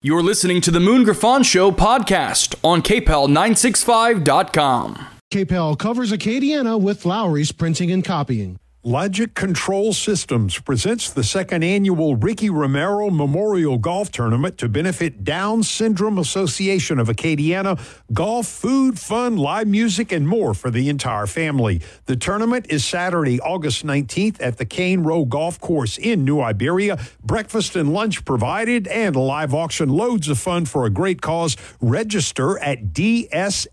You're listening to the Moon Griffon Show podcast on KPEL965.com. KPEL covers Acadiana with Lowry's Printing and Copying. Logic Control Systems presents the second annual Ricky Romero Memorial Golf Tournament to benefit Down Syndrome Association of Acadiana. Golf, food, fun, live music, and more for the entire family. The tournament is Saturday, August 19th at the Cane Row Golf Course in New Iberia. Breakfast and lunch provided and a live auction. Loads of fun for a great cause. Register at dsaa.info.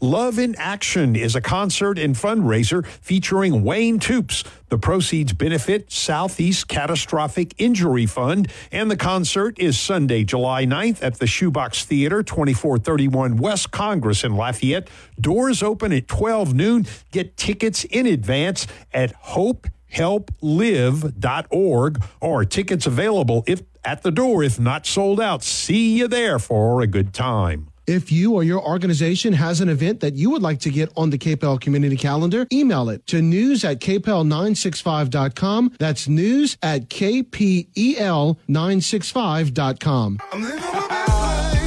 Love in Action is a concert and fundraiser featuring Wayne Toups. The proceeds benefit Southeast Catastrophic Injury Fund, and the concert is Sunday, July 9th at the Shoebox Theater, 2431 West Congress in Lafayette. Doors open at 12 noon. Get tickets in advance at hopehelplive.org or tickets available if at the door if not sold out. See you there for a good time. If you or your organization has an event that you would like to get on the KPEL community calendar, email it to news at kpel965.com. That's news at E kpel965.com. I'm living my best life.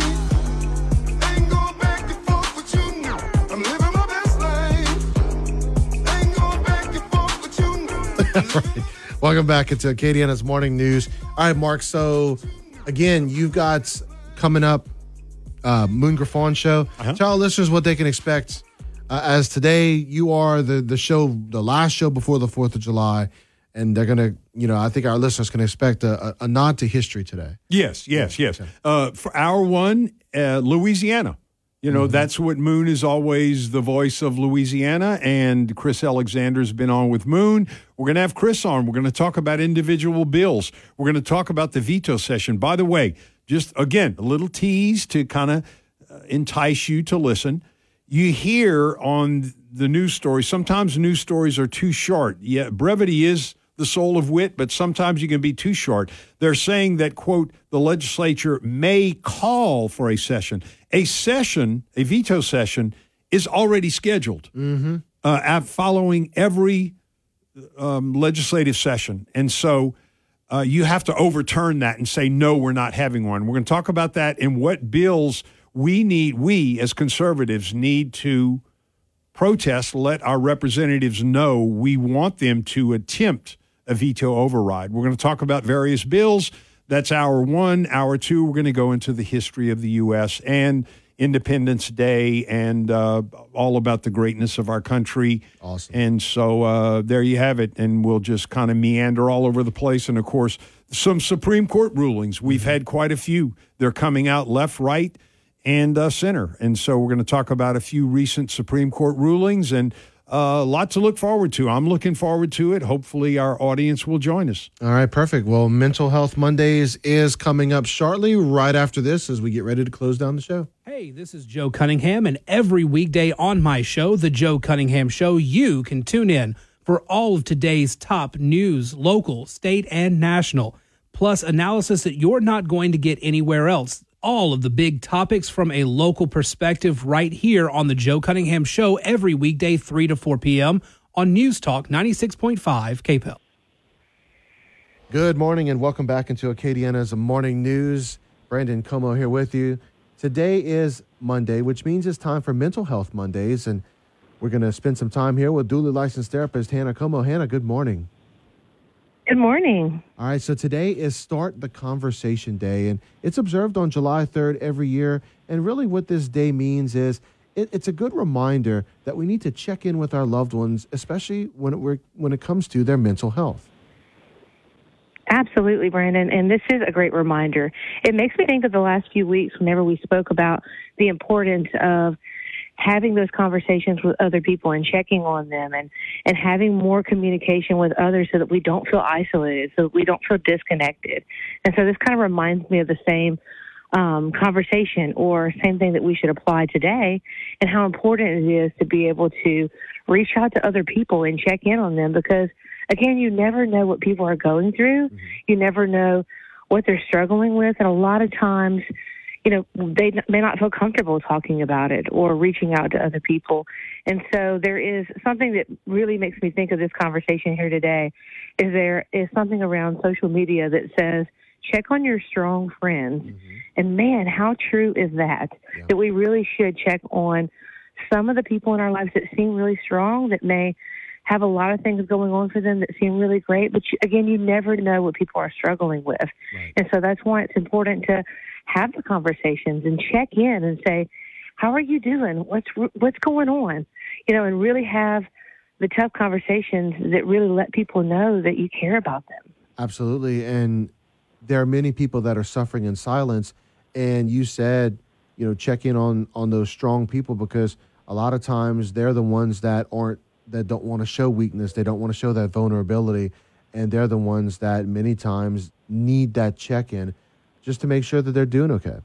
Ain't back and forth with you now. I'm living my best life. Ain't going back and forth with you now. Welcome back into Acadiana's Morning News. All right, Mark. So, again, you've got coming up uh, Moon Griffon show. Tell our listeners what they can expect. Uh, as today, you are the the show, the last show before the Fourth of July, and they're gonna, you know, I think our listeners can expect a, a, a nod to history today. Yes, yes, yes. Uh, for hour one, uh, Louisiana. You know, that's what Moon is always the voice of Louisiana, and Chris Alexander's been on with Moon. We're going to have Chris on. We're going to talk about individual bills. We're going to talk about the veto session. By the way, just again, a little tease to kind of uh, entice you to listen. You hear on the news stories, sometimes news stories are too short. Yeah, brevity is the soul of wit, but sometimes you can be too short. They're saying that, quote, the legislature may call for a session. A session, a veto session, is already scheduled uh, at following every um, legislative session. And so uh, you have to overturn that and say, no, we're not having one. We're going to talk about that and what bills we need, we as conservatives need to protest, let our representatives know we want them to attempt a veto override. We're going to talk about various bills. That's hour one. Hour two, we're going to go into the history of the U.S. and Independence Day and uh, all about the greatness of our country. Awesome. And so uh, there you have it. And we'll just kind of meander all over the place. And of course, some Supreme Court rulings. We've had quite a few. They're coming out left, right, and uh, center. And so we're going to talk about a few recent Supreme Court rulings and uh, a lot to look forward to. I'm looking forward to it. Hopefully, our audience will join us. All right, perfect. Well, Mental Health Mondays is coming up shortly, right after this, as we get ready to close down the show. Hey, this is Joe Cunningham, and every weekday on my show, The Joe Cunningham Show, you can tune in for all of today's top news, local, state, and national, plus analysis that you're not going to get anywhere else. All of the big topics from a local perspective right here on The Joe Cunningham Show every weekday, 3 to 4 p.m. on News Talk 96.5 KPEL. Good morning and welcome back into Acadiana's Morning News. Brandon Comeaux here with you. Today is Monday, which means it's time for Mental Health Mondays, and we're going to spend some time here with duly licensed therapist Hannah Comeaux. Hannah, good morning. Good morning. All right, so today is Start the Conversation Day, and it's observed on July 3rd every year. And really, what this day means is it, it's a good reminder that we need to check in with our loved ones, especially when it, when it comes to their mental health. Absolutely, Brandon. And this is a great reminder. It makes me think of the last few weeks whenever we spoke about the importance of having those conversations with other people and checking on them and, and having more communication with others so that we don't feel isolated, so that we don't feel disconnected. And so this kind of reminds me of the same um, conversation or same thing that we should apply today and how important it is to be able to reach out to other people and check in on them because again you never know what people are going through. You never know what they're struggling with. And a lot of times you know they may not feel comfortable talking about it or reaching out to other people and so there is something that really makes me think of this conversation here today is there is something around social media that says check on your strong friends. Mm-hmm. And man, how true is that? That we really should check on some of the people in our lives that seem really strong, that may have a lot of things going on for them that seem really great. But you, again, you never know what people are struggling with. And so that's why it's important to have the conversations and check in and say, how are you doing? What's what's going on? You know, and really have the tough conversations that really let people know that you care about them. Absolutely. And there are many people that are suffering in silence. And you said, you know, check in on on those strong people because a lot of times they're the ones that aren't that don't want to show weakness. They don't want to show that vulnerability. And they're the ones that many times need that check in just to make sure that they're doing okay.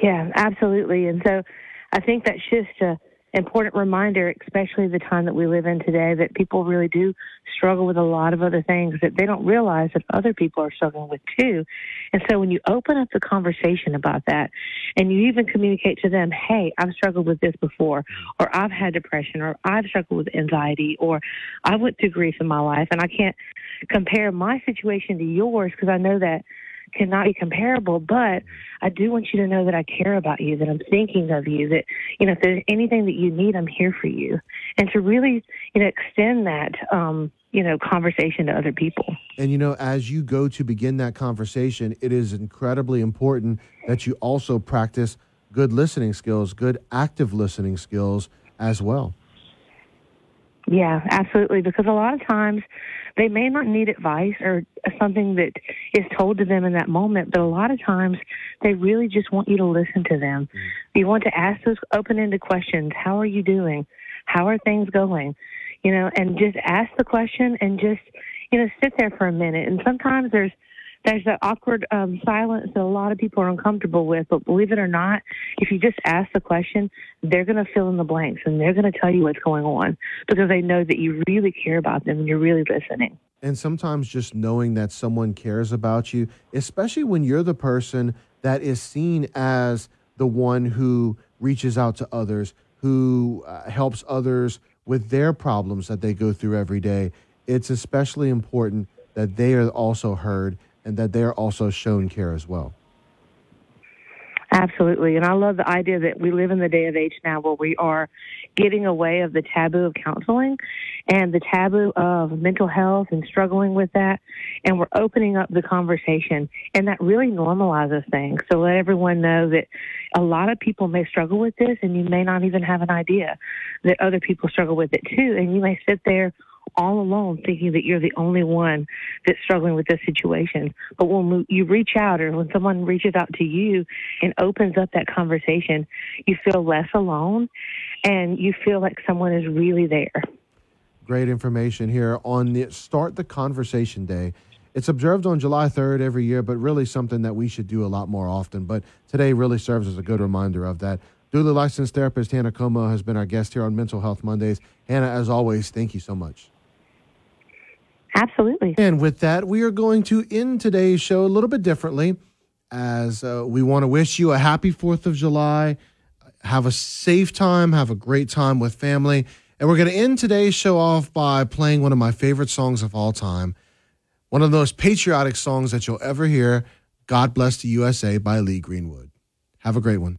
Yeah, absolutely. And so I think that's just an important reminder, especially the time that we live in today, that people really do struggle with a lot of other things that they don't realize that other people are struggling with too. And so when you open up the conversation about that and you even communicate to them, hey, I've struggled with this before, or I've had depression, or I've struggled with anxiety, or I went through grief in my life, and I can't compare my situation to yours because I know that cannot be comparable, but I do want you to know that I care about you, that I'm thinking of you, that, you know, if there's anything that you need, I'm here for you. And to really, you know, extend that, um, you know, conversation to other people. And you know, as you go to begin that conversation, it is incredibly important that you also practice good listening skills, good active listening skills as well. Yeah, absolutely. Because a lot of times they may not need advice or something that is told to them in that moment, but a lot of times they really just want you to listen to them. Mm. You want to ask those open ended questions. How are you doing? How are things going? You know, and just ask the question and just, you know, sit there for a minute. And sometimes there's there's that awkward um, silence that a lot of people are uncomfortable with. But believe it or not, if you just ask the question, they're going to fill in the blanks and they're going to tell you what's going on because they know that you really care about them and you're really listening. And sometimes just knowing that someone cares about you, especially when you're the person that is seen as the one who reaches out to others, who uh, helps others with their problems that they go through every day, it's especially important that they are also heard and that they are also shown care as well. Absolutely. And I love the idea that we live in the day of age now where we are getting away of the taboo of counseling and the taboo of mental health and struggling with that. And we're opening up the conversation. And that really normalizes things. So let everyone know that a lot of people may struggle with this and you may not even have an idea that other people struggle with it too. And you may sit there all alone thinking that you're the only one that's struggling with this situation. But when you reach out or when someone reaches out to you and opens up that conversation, you feel less alone and you feel like someone is really there. Great information here on the Start the Conversation Day. It's observed on July 3rd every year, but really something that we should do a lot more often. But today really serves as a good reminder of that. Duly licensed therapist Hannah Comeaux has been our guest here on Mental Health Mondays. Hannah, as always, thank you so much. Absolutely. And with that, we are going to end today's show a little bit differently as uh, we want to wish you a happy 4th of July. Have a safe time, have a great time with family. And we're going to end today's show off by playing one of my favorite songs of all time, one of those patriotic songs that you'll ever hear God Bless the USA by Lee Greenwood. Have a great one.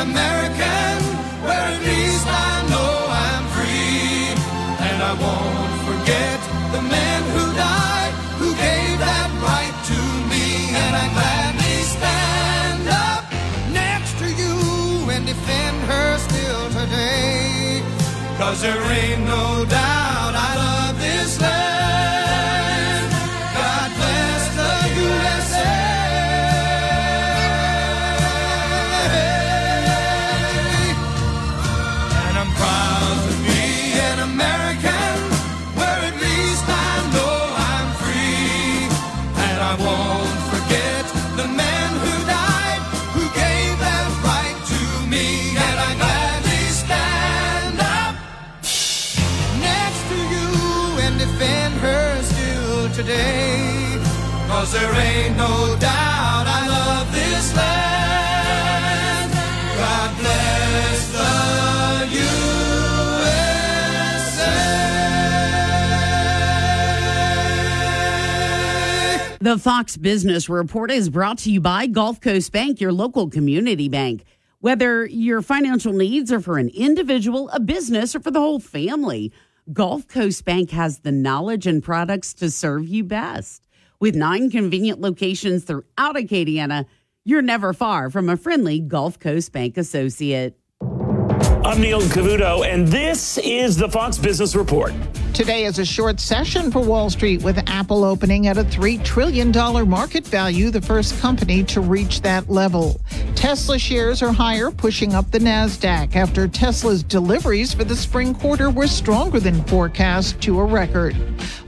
American, where at least I know I'm free. And I won't forget the men who died, who gave that right to me. And I gladly stand up next to you and defend her still today. Cause there ain't no doubt Cause there ain't no doubt I love this land. God bless the USA. The Fox Business Report is brought to you by Gulf Coast Bank, your local community bank. Whether your financial needs are for an individual, a business, or for the whole family, Gulf Coast Bank has the knowledge and products to serve you best. With nine convenient locations throughout Acadiana, you're never far from a friendly Gulf Coast Bank associate. I'm Neil Cavuto, and this is the Fox Business Report. Today is a short session for Wall Street with Apple opening at a $3 trillion market value, the first company to reach that level. Tesla shares are higher, pushing up the NASDAQ after Tesla's deliveries for the spring quarter were stronger than forecast to a record.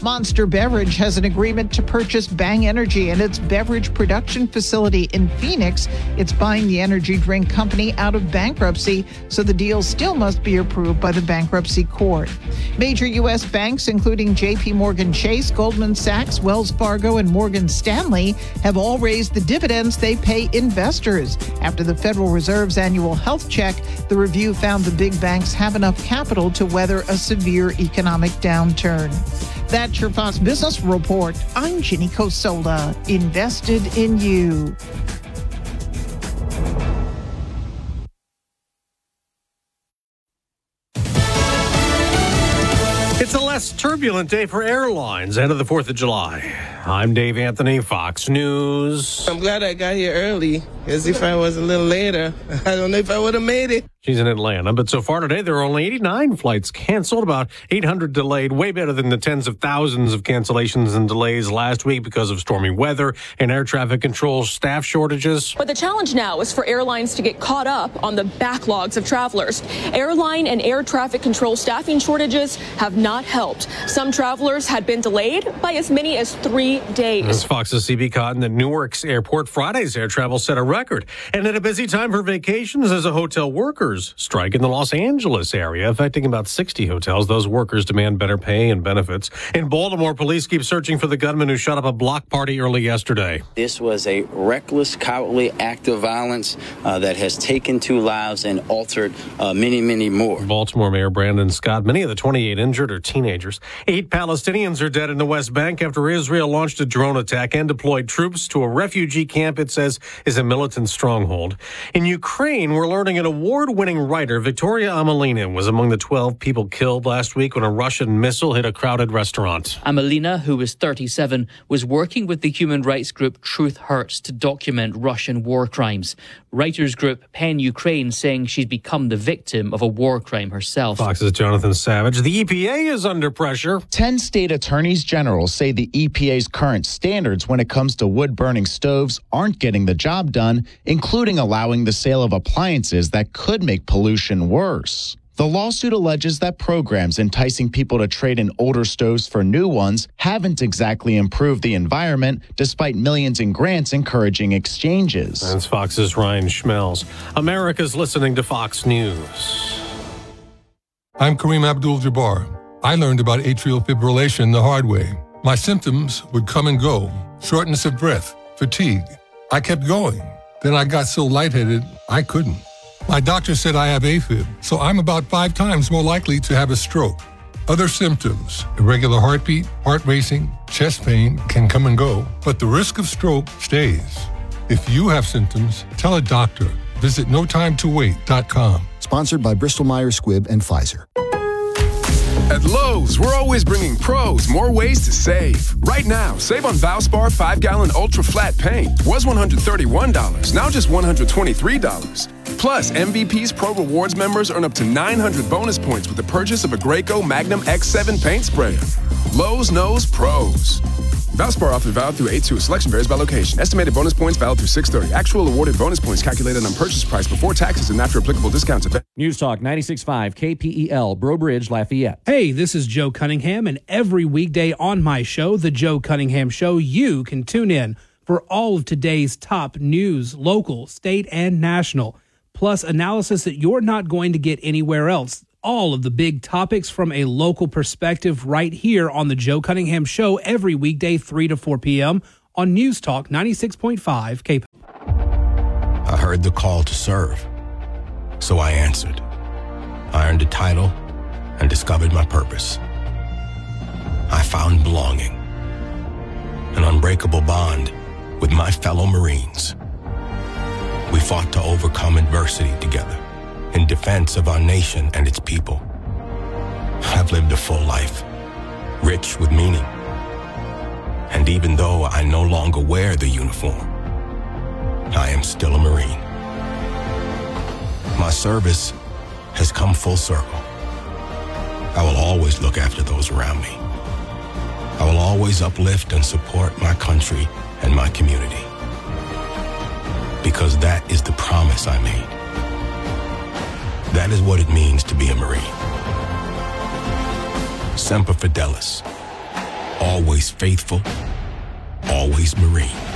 Monster Beverage has an agreement to purchase Bang Energy and its beverage production facility in Phoenix. It's buying the energy drink company out of bankruptcy, so the deal still must be approved by the bankruptcy court. Major U.S. banks, including JP Morgan Chase, Goldman Sachs, Wells Fargo, and Morgan Stanley, have all raised the dividends they pay investors. After the Federal Reserve's annual health check, the review found the big banks have enough capital to weather a severe economic downturn. That's your Fox Business Report. I'm Ginny Cosola, invested in you. Turbulent day for airlines ahead of the 4th of July. I'm Dave Anthony, Fox News. I'm glad I got here early, as if I was a little later, I don't know if I would have made it. She's in Atlanta, but so far today there are only 89 flights canceled, about 800 delayed, way better than the tens of thousands of cancellations and delays last week because of stormy weather and air traffic control staff shortages. But the challenge now is for airlines to get caught up on the backlogs of travelers. Airline and air traffic control staffing shortages have not helped. Some travelers had been delayed by as many as three days. As Fox's CB Cotton at Newark's airport, Friday's air travel set a record. And at a busy time for vacations as a hotel workers strike in the Los Angeles area, affecting about 60 hotels. Those workers demand better pay and benefits. In Baltimore, police keep searching for the gunman who shot up a block party early yesterday. This was a reckless, cowardly act of violence uh, that has taken two lives and altered uh, many, many more. Baltimore Mayor Brandon Scott. Many of the 28 injured are teenagers. Eight Palestinians are dead in the West Bank after Israel launched a drone attack and deployed troops to a refugee camp it says is a militant stronghold. In Ukraine, we're learning an award winning writer, Victoria Amelina, was among the 12 people killed last week when a Russian missile hit a crowded restaurant. Amelina, who was 37, was working with the human rights group Truth Hounds to document Russian war crimes. Writers group PEN Ukraine saying she's become the victim of a war crime herself. Fox's Jonathan Savage. The EPA is under pressure. 10 state attorneys general say the EPA's current standards when it comes to wood burning stoves aren't getting the job done, including allowing the sale of appliances that could make pollution worse. The lawsuit alleges that programs enticing people to trade in older stoves for new ones haven't exactly improved the environment, despite millions in grants encouraging exchanges. That's Fox's Ryan Schmelz. America's listening to Fox News. I'm Kareem Abdul Jabbar. I learned about atrial fibrillation the hard way. My symptoms would come and go shortness of breath, fatigue. I kept going. Then I got so lightheaded, I couldn't. My doctor said I have AFib, so I'm about five times more likely to have a stroke. Other symptoms, irregular heartbeat, heart racing, chest pain can come and go, but the risk of stroke stays. If you have symptoms, tell a doctor. Visit notimetowait.com. Sponsored by Bristol Myers Squibb and Pfizer. At Lowe's, we're always bringing pros more ways to save. Right now, save on Valspar 5 gallon ultra flat paint. Was $131, now just $123. Plus, MVP's Pro Rewards members earn up to 900 bonus points with the purchase of a Graco Magnum X7 paint sprayer. Lowe's knows pros. Valspar offer valid through 8-2. Selection varies by location. Estimated bonus points valid through 630. Actual awarded bonus points calculated on purchase price before taxes and after applicable discounts. News Talk 96.5 KPEL, Breaux Bridge, Lafayette. Hey, this is Joe Cunningham, and every weekday on my show, The Joe Cunningham Show, you can tune in for all of today's top news, local, state, and national, plus analysis that you're not going to get anywhere else. All of the big topics from a local perspective right here on the Joe Cunningham Show every weekday, 3 to 4 p.m. on News Talk 96.5 K. I heard the call to serve, so I answered. I earned a title and discovered my purpose. I found belonging, an unbreakable bond with my fellow Marines. We fought to overcome adversity together in defense of our nation and its people. I've lived a full life, rich with meaning. And even though I no longer wear the uniform, I am still a Marine. My service has come full circle. I will always look after those around me. I will always uplift and support my country and my community. Because that is the promise I made. That is what it means to be a Marine. Semper Fidelis. Always faithful, always Marine.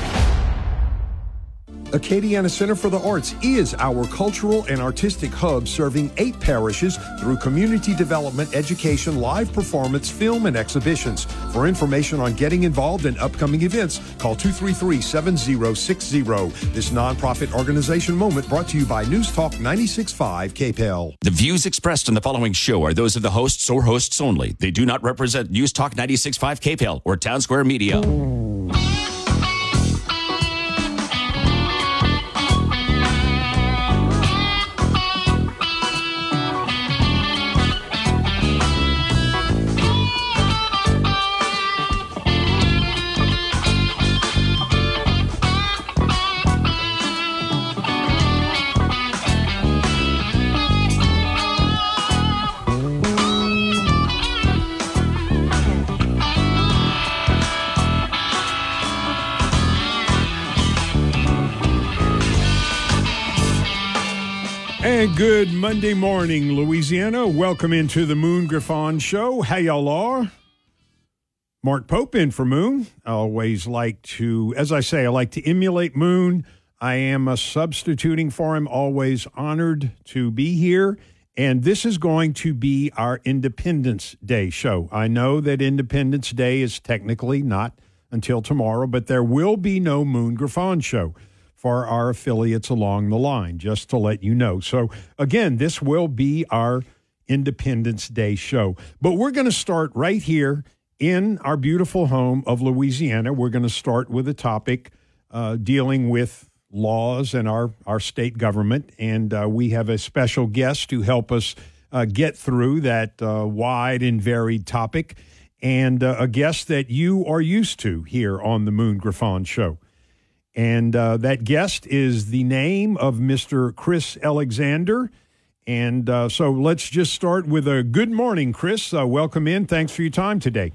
Acadiana Center for the Arts is our cultural and artistic hub serving eight parishes through community development, education, live performance, film, and exhibitions. For information on getting involved in upcoming events, call 233 7060. This nonprofit organization moment brought to you by News Talk 96.5 KPEL. The views expressed in the following show are those of the hosts or hosts only. They do not represent News Talk 96.5 KPEL or Townsquare Media. Good Monday morning, Louisiana. Welcome into the Moon Griffon Show. How y'all are? Mark Pope in for Moon. I always like to, as I say, I like to emulate Moon. I am uh, substituting for him, always honored to be here. And this is going to be our Independence Day show. I know that Independence Day is technically not until tomorrow, but there will be no Moon Griffon show for our affiliates along the line, just to let you know. So, again, this will be our Independence Day show. But we're going to start right here in our beautiful home of Louisiana. We're going to start with a topic uh, dealing with laws and our, our state government. And uh, we have a special guest to help us uh, get through that uh, wide and varied topic, and uh, a guest that you are used to here on the Moon Griffon Show. And uh, that guest is the name of Mr. Chris Alexander. And uh, so let's just start with a good morning, Chris. Uh, welcome in. Thanks for your time today.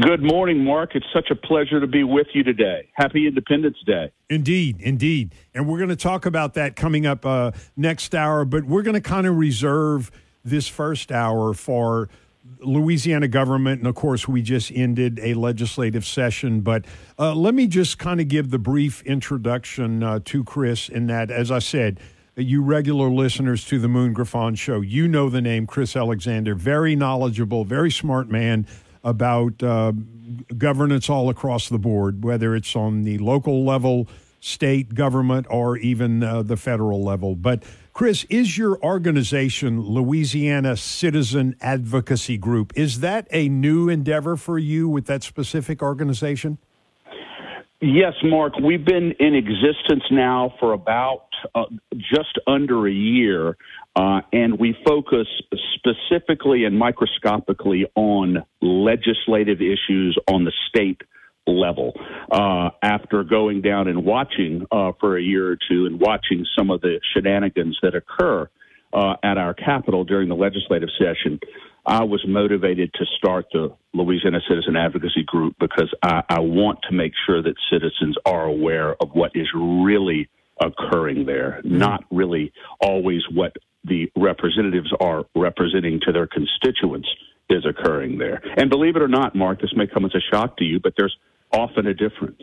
Good morning, Mark. It's such a pleasure to be with you today. Happy Independence Day. Indeed, indeed. And we're going to talk about that coming up uh, next hour, but we're going to kind of reserve this first hour for Louisiana government. And of course, we just ended a legislative session. But uh, let me just kind of give the brief introduction uh, to Chris in that, as I said, you regular listeners to the Moon Griffon show, you know the name Chris Alexander, very knowledgeable, very smart man about uh, governance all across the board, whether it's on the local level, state government, or even uh, the federal level. But Chris, is your organization Louisiana Citizen Advocacy Group? Is that a new endeavor for you with that specific organization? Yes, Mark, we've been in existence now for about uh, just under a year, uh, and we focus specifically and microscopically on legislative issues on the state level. Uh, after going down and watching uh, for a year or two and watching some of the shenanigans that occur uh, at our Capitol during the legislative session, I was motivated to start the Louisiana Citizen Advocacy Group because I, I want to make sure that citizens are aware of what is really occurring there, not really always what the representatives are representing to their constituents is occurring there. And believe it or not, Mark, this may come as a shock to you, but there's often a difference.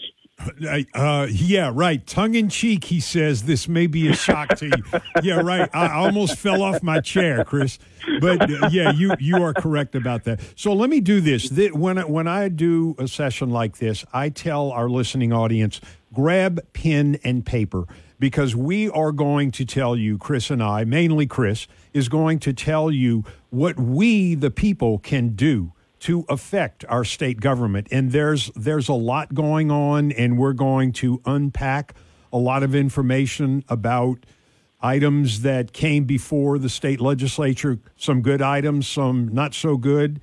Uh, yeah, right. Tongue in cheek, he says this may be a shock to you. Yeah, right. I almost fell off my chair, Chris. But uh, yeah, you you are correct about that. So let me do this. Th- When I, when I do a session like this, I tell our listening audience grab pen and paper because we are going to tell you, Chris and I, mainly Chris, is going to tell you what we, the people, can do to affect our state government. And there's there's a lot going on, and we're going to unpack a lot of information about items that came before the state legislature, some good items, some not so good.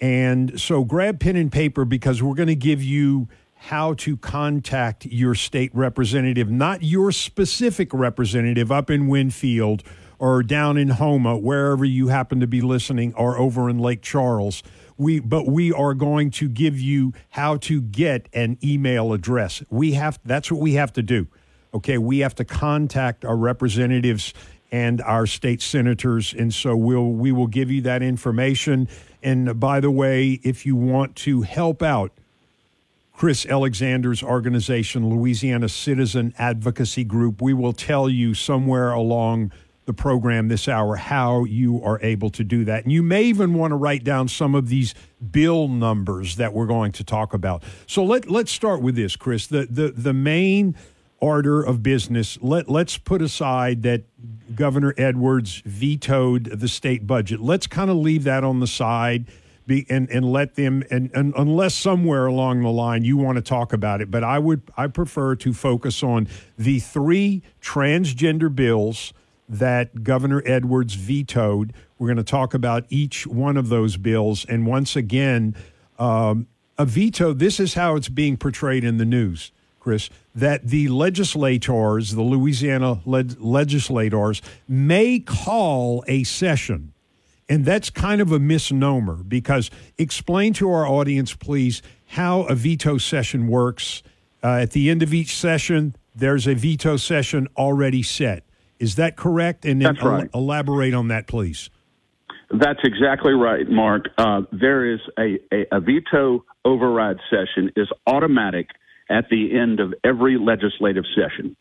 And so grab pen and paper because we're going to give you how to contact your state representative, not your specific representative up in Winnfield or down in Houma, wherever you happen to be listening, or over in Lake Charles. We, but we are going to give you how to get an email address. We have that's what we have to do. Okay, we have to contact our representatives and our state senators, and so we'll we will give you that information. And by the way, if you want to help out Chris Alexander's organization, Louisiana Citizen Advocacy Group, we will tell you somewhere along the program this hour how you are able to do that. And you may even want to write down some of these bill numbers that we're going to talk about. So let let's start with this, Chris. The the the main order of business. Let let's put aside that Governor Edwards vetoed the state budget. Let's kind of leave that on the side. Be, and, and let them and, and unless somewhere along the line you want to talk about it but i would i prefer to focus on the three transgender bills that Governor Edwards vetoed. We're going to talk about each one of those bills. And once again, um, a veto, this is how it's being portrayed in the news, Chris, that the legislators, the Louisiana leg- legislators, may call a session. And that's kind of a misnomer because explain to our audience, please, how a veto session works. Uh, at the end of each session, there's a veto session already set. Is that correct? And then right. el- elaborate on that, please. That's exactly right, Mark. Uh, there is a, a, a veto override session is automatic at the end of every legislative session.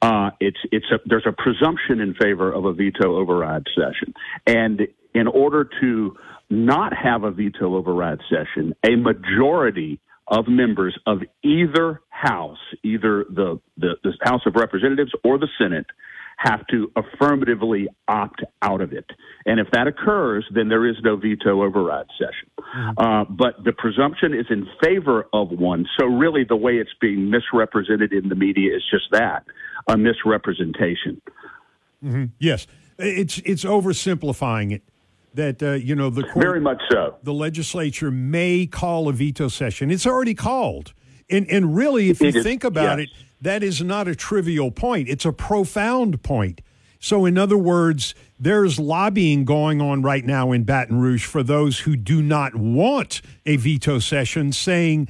Uh, it's it's a, there's a presumption in favor of a veto override session, and in order to not have a veto override session, a majority of members of either house, either the, the, the House of Representatives or the Senate, have to affirmatively opt out of it. And if that occurs, then there is no veto override session. Uh, but the presumption is in favor of one. So, really, the way it's being misrepresented in the media is just that a misrepresentation. hmm Yes, it's it's oversimplifying it. That uh, you know the court, Very much so. The legislature may call a veto session. It's already called, and and really, if you is- think about yes. it, that is not a trivial point. It's a profound point. So, in other words, there's lobbying going on right now in Baton Rouge for those who do not want a veto session, saying,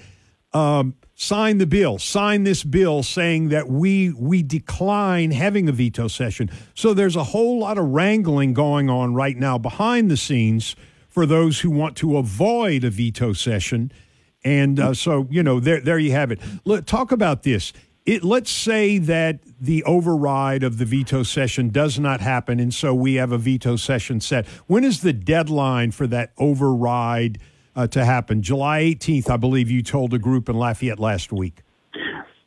um, sign the bill, sign this bill saying that we we decline having a veto session. So there's a whole lot of wrangling going on right now behind the scenes for those who want to avoid a veto session. And uh, so, you know, there there you have it. Let, talk about this. It, let's say that the override of the veto session does not happen, and so we have a veto session set. When is the deadline for that override uh, to happen? July 18th, I believe you told a group in Lafayette last week.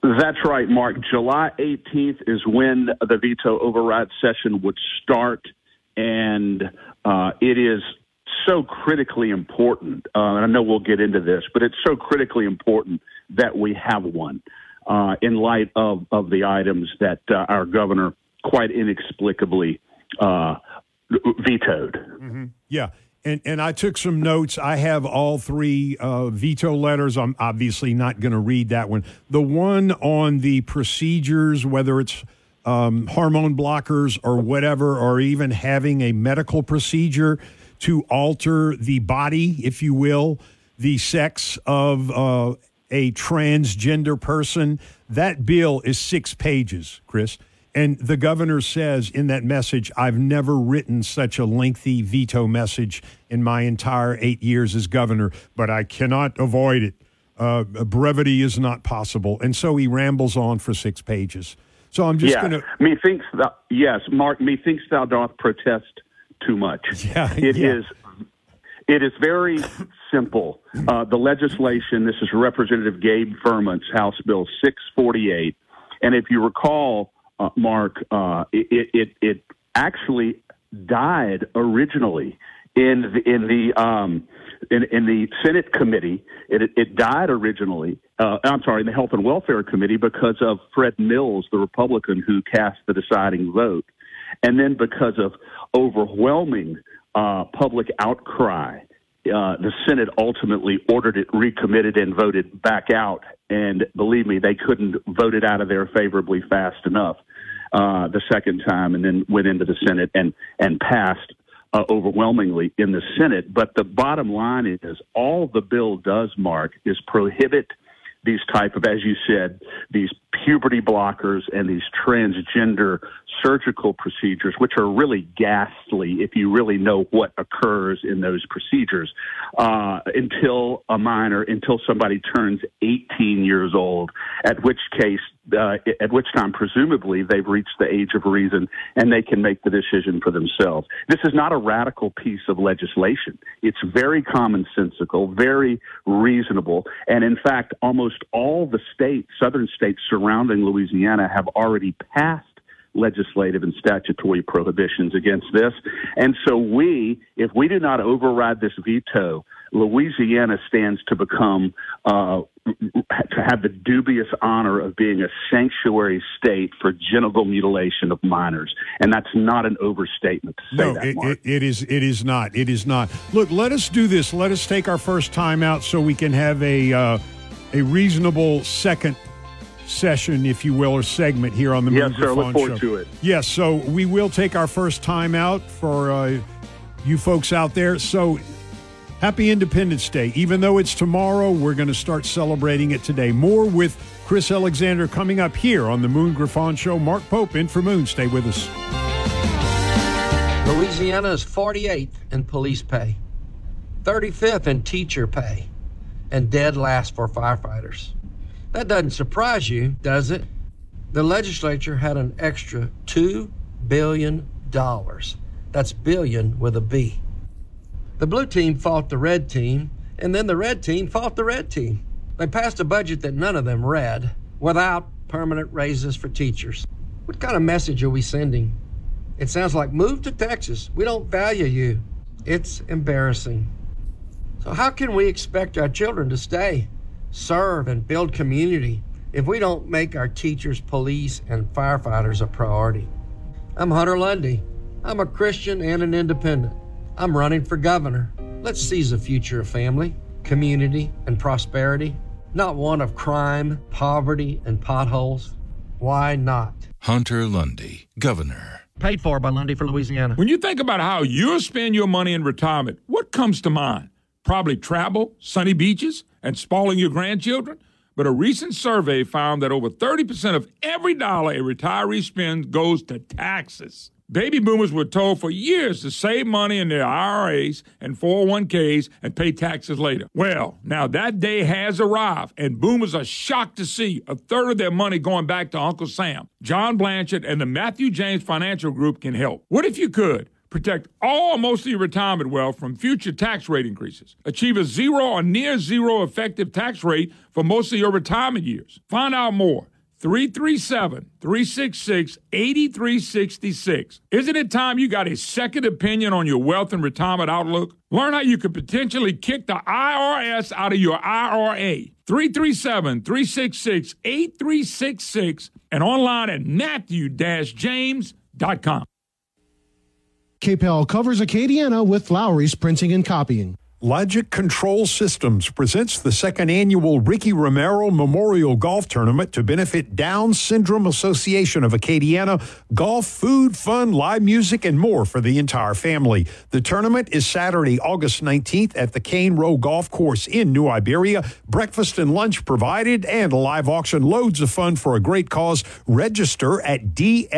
That's right, Mark. July 18th is when the veto override session would start, and uh, it is so critically important. Uh, and I know we'll get into this, but it's so critically important that we have one uh, in light of, of the items that uh, our governor quite inexplicably uh, vetoed. Yeah. And, and I took some notes. I have all three uh, veto letters. I'm obviously not going to read that one. The one on the procedures, whether it's um, hormone blockers or whatever, or even having a medical procedure to alter the body, if you will, the sex of uh, a transgender person, that bill is six pages, Chris. And the governor says in that message, I've never written such a lengthy veto message in my entire eight years as governor, but I cannot avoid it. uh, brevity is not possible, and so he rambles on for six pages. So I'm just yeah. going to. Methinks thou, yes, Mark. Methinks thou doth protest too much. Yeah, It yeah. is. It is very simple. Uh, the legislation. This is Representative Gabe Firment's House Bill 648, and if you recall, uh, Mark, uh, it, it it actually died originally in the in the um, in, in the Senate committee. It, it died originally. Uh, I'm sorry, in the Health and Welfare Committee because of Fred Mills, the Republican who cast the deciding vote, and then because of overwhelming uh, public outcry. Uh, the Senate ultimately ordered it recommitted and voted back out. And believe me, they couldn't vote it out of there favorably fast enough uh, the second time, and then went into the Senate and and passed uh, overwhelmingly in the Senate. But the bottom line is, all the bill does, Mark, is prohibit these type of, as you said, these puberty blockers and these transgender surgical procedures, which are really ghastly if you really know what occurs in those procedures, uh, until a minor, until somebody turns 18 years old, at which case, uh, at which time, presumably, they've reached the age of reason and they can make the decision for themselves. This is not a radical piece of legislation. It's very commonsensical, very reasonable, and in fact, almost all the states, southern states surrounding Louisiana, have already passed legislative and statutory prohibitions against this. And so we, if we do not override this veto, Louisiana stands to become uh, to have the dubious honor of being a sanctuary state for genital mutilation of minors, and that's not an overstatement to say No, that. it, it, it is. It is not. It is not. Look, let us do this. Let us take our first time out so we can have a uh, a reasonable second session, if you will, or segment here on the Yes, Moon sir. Look Griffon forward Show. to it. Yes, so we will take our first time out for uh, you folks out there. So happy Independence Day. Even though it's tomorrow, we're going to start celebrating it today. More with Chris Alexander coming up here on the Moon Griffon Show. Mark Pope in for Moon. Stay with us. Louisiana is 48th in police pay, 35th in teacher pay, and dead last for firefighters. That doesn't surprise you, does it? The legislature had an extra $2 billion. That's billion with a B. The blue team fought the red team, and then the red team fought the red team. They passed a budget that none of them read without permanent raises for teachers. What kind of message are we sending? It sounds like move to Texas. We don't value you. It's embarrassing. So, how can we expect our children to stay, serve, and build community if we don't make our teachers, police, and firefighters a priority? I'm Hunter Lundy. I'm a Christian and an independent. I'm running for governor. Let's seize the future of family, community, and prosperity, not one of crime, poverty, and potholes. Why not? Hunter Lundy, Governor. Paid for by Lundy for Louisiana. When you think about how you'll spend your money in retirement, what comes to mind? Probably travel, sunny beaches, and spoiling your grandchildren. But a recent survey found that over 30% of every dollar a retiree spends goes to taxes. Baby boomers were told for years to save money in their IRAs and 401ks and pay taxes later. Well, now that day has arrived, and boomers are shocked to see a third of their money going back to Uncle Sam. John Blanchard and the Matthew James Financial Group can help. What if you could? Protect all or most of your retirement wealth from future tax rate increases. Achieve a zero or near zero effective tax rate for most of your retirement years. Find out more. 337 366 8366. Isn't it time you got a second opinion on your wealth and retirement outlook? Learn how you could potentially kick the IRS out of your IRA. 337 366 8366 and online at matthew-james.com. KPEL covers Acadiana with Lowry's Printing and Copying. Logic Control Systems presents the second annual Ricky Romero Memorial Golf Tournament to benefit Down Syndrome Association of Acadiana. Golf, food, fun, live music, and more for the entire family. The tournament is Saturday, August 19th at the Cane Row Golf Course in New Iberia. Breakfast and lunch provided and a live auction. Loads of fun for a great cause. Register at dsaa.info.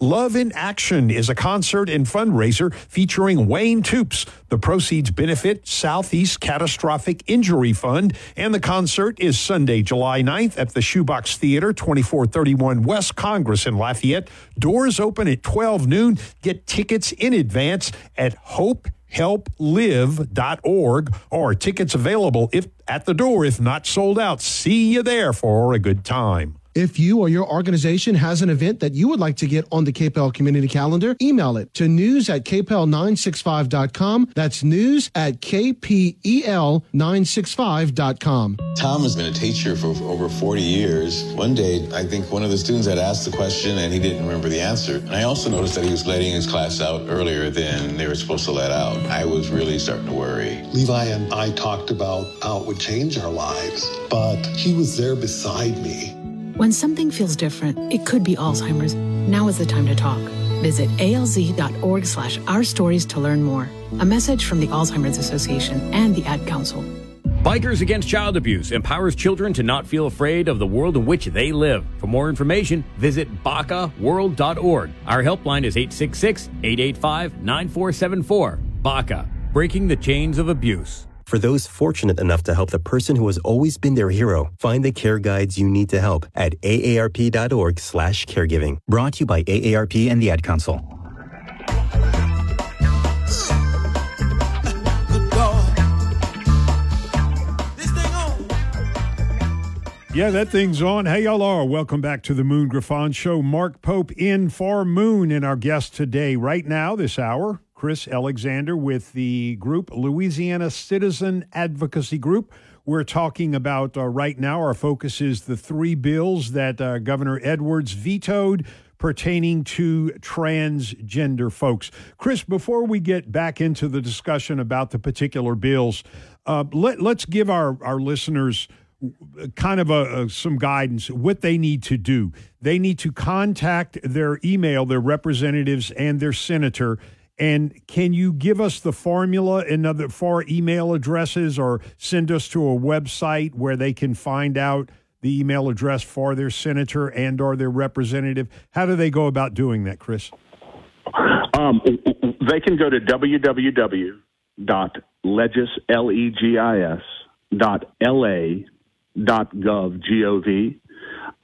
Love in Action is a concert and fundraiser featuring Wayne Toups The proceeds benefit Southeast Catastrophic Injury Fund, and the concert is Sunday, July 9th at the Shoebox Theater, 2431 West Congress in Lafayette. Doors open at 12 noon. Get tickets in advance at hopehelplive.org or tickets available if at the door if not sold out. See you there for a good time. If you or your organization has an event that you would like to get on the KPEL community calendar, email it to news at kpel965.com. That's news at E kpel965.com. Tom has been a teacher for over 40 years. One day, I think one of the students had asked the question and he didn't remember the answer. And I also noticed that he was letting his class out earlier than they were supposed to let out. I was really starting to worry. Levi and I talked about how it would change our lives, but he was there beside me. When something feels different, it could be Alzheimer's. Now is the time to talk. Visit alz.org slash our stories to learn more. A message from the Alzheimer's Association and the Ad Council. Bikers Against Child Abuse empowers children to not feel afraid of the world in which they live. For more information, visit bacaworld.org. Our helpline is 866 885 9474. BACA, breaking the chains of abuse. For those fortunate enough to help the person who has always been their hero, find the care guides you need to help at aarp.org slash caregiving. Brought to you by AARP and the Ad Council. Yeah, that thing's on. Hey, y'all are. Welcome back to the Moon Griffin Show. Mark Pope in for Moon and our guest today, right now, this hour, Chris Alexander with the group Louisiana Citizen Advocacy Group. We're talking about uh, right now, our focus is the three bills that uh, Governor Edwards vetoed pertaining to transgender folks. Chris, before we get back into the discussion about the particular bills, uh, let, let's give our, our listeners kind of a, a, some guidance what they need to do they need to contact their email their representatives and their senator and can you give us the formula and other for email addresses or send us to a website where they can find out the email address for their senator and or their representative? How do they go about doing that chris? Um, they can go to www.legis L-E-G-I-S, dot L-A gov gov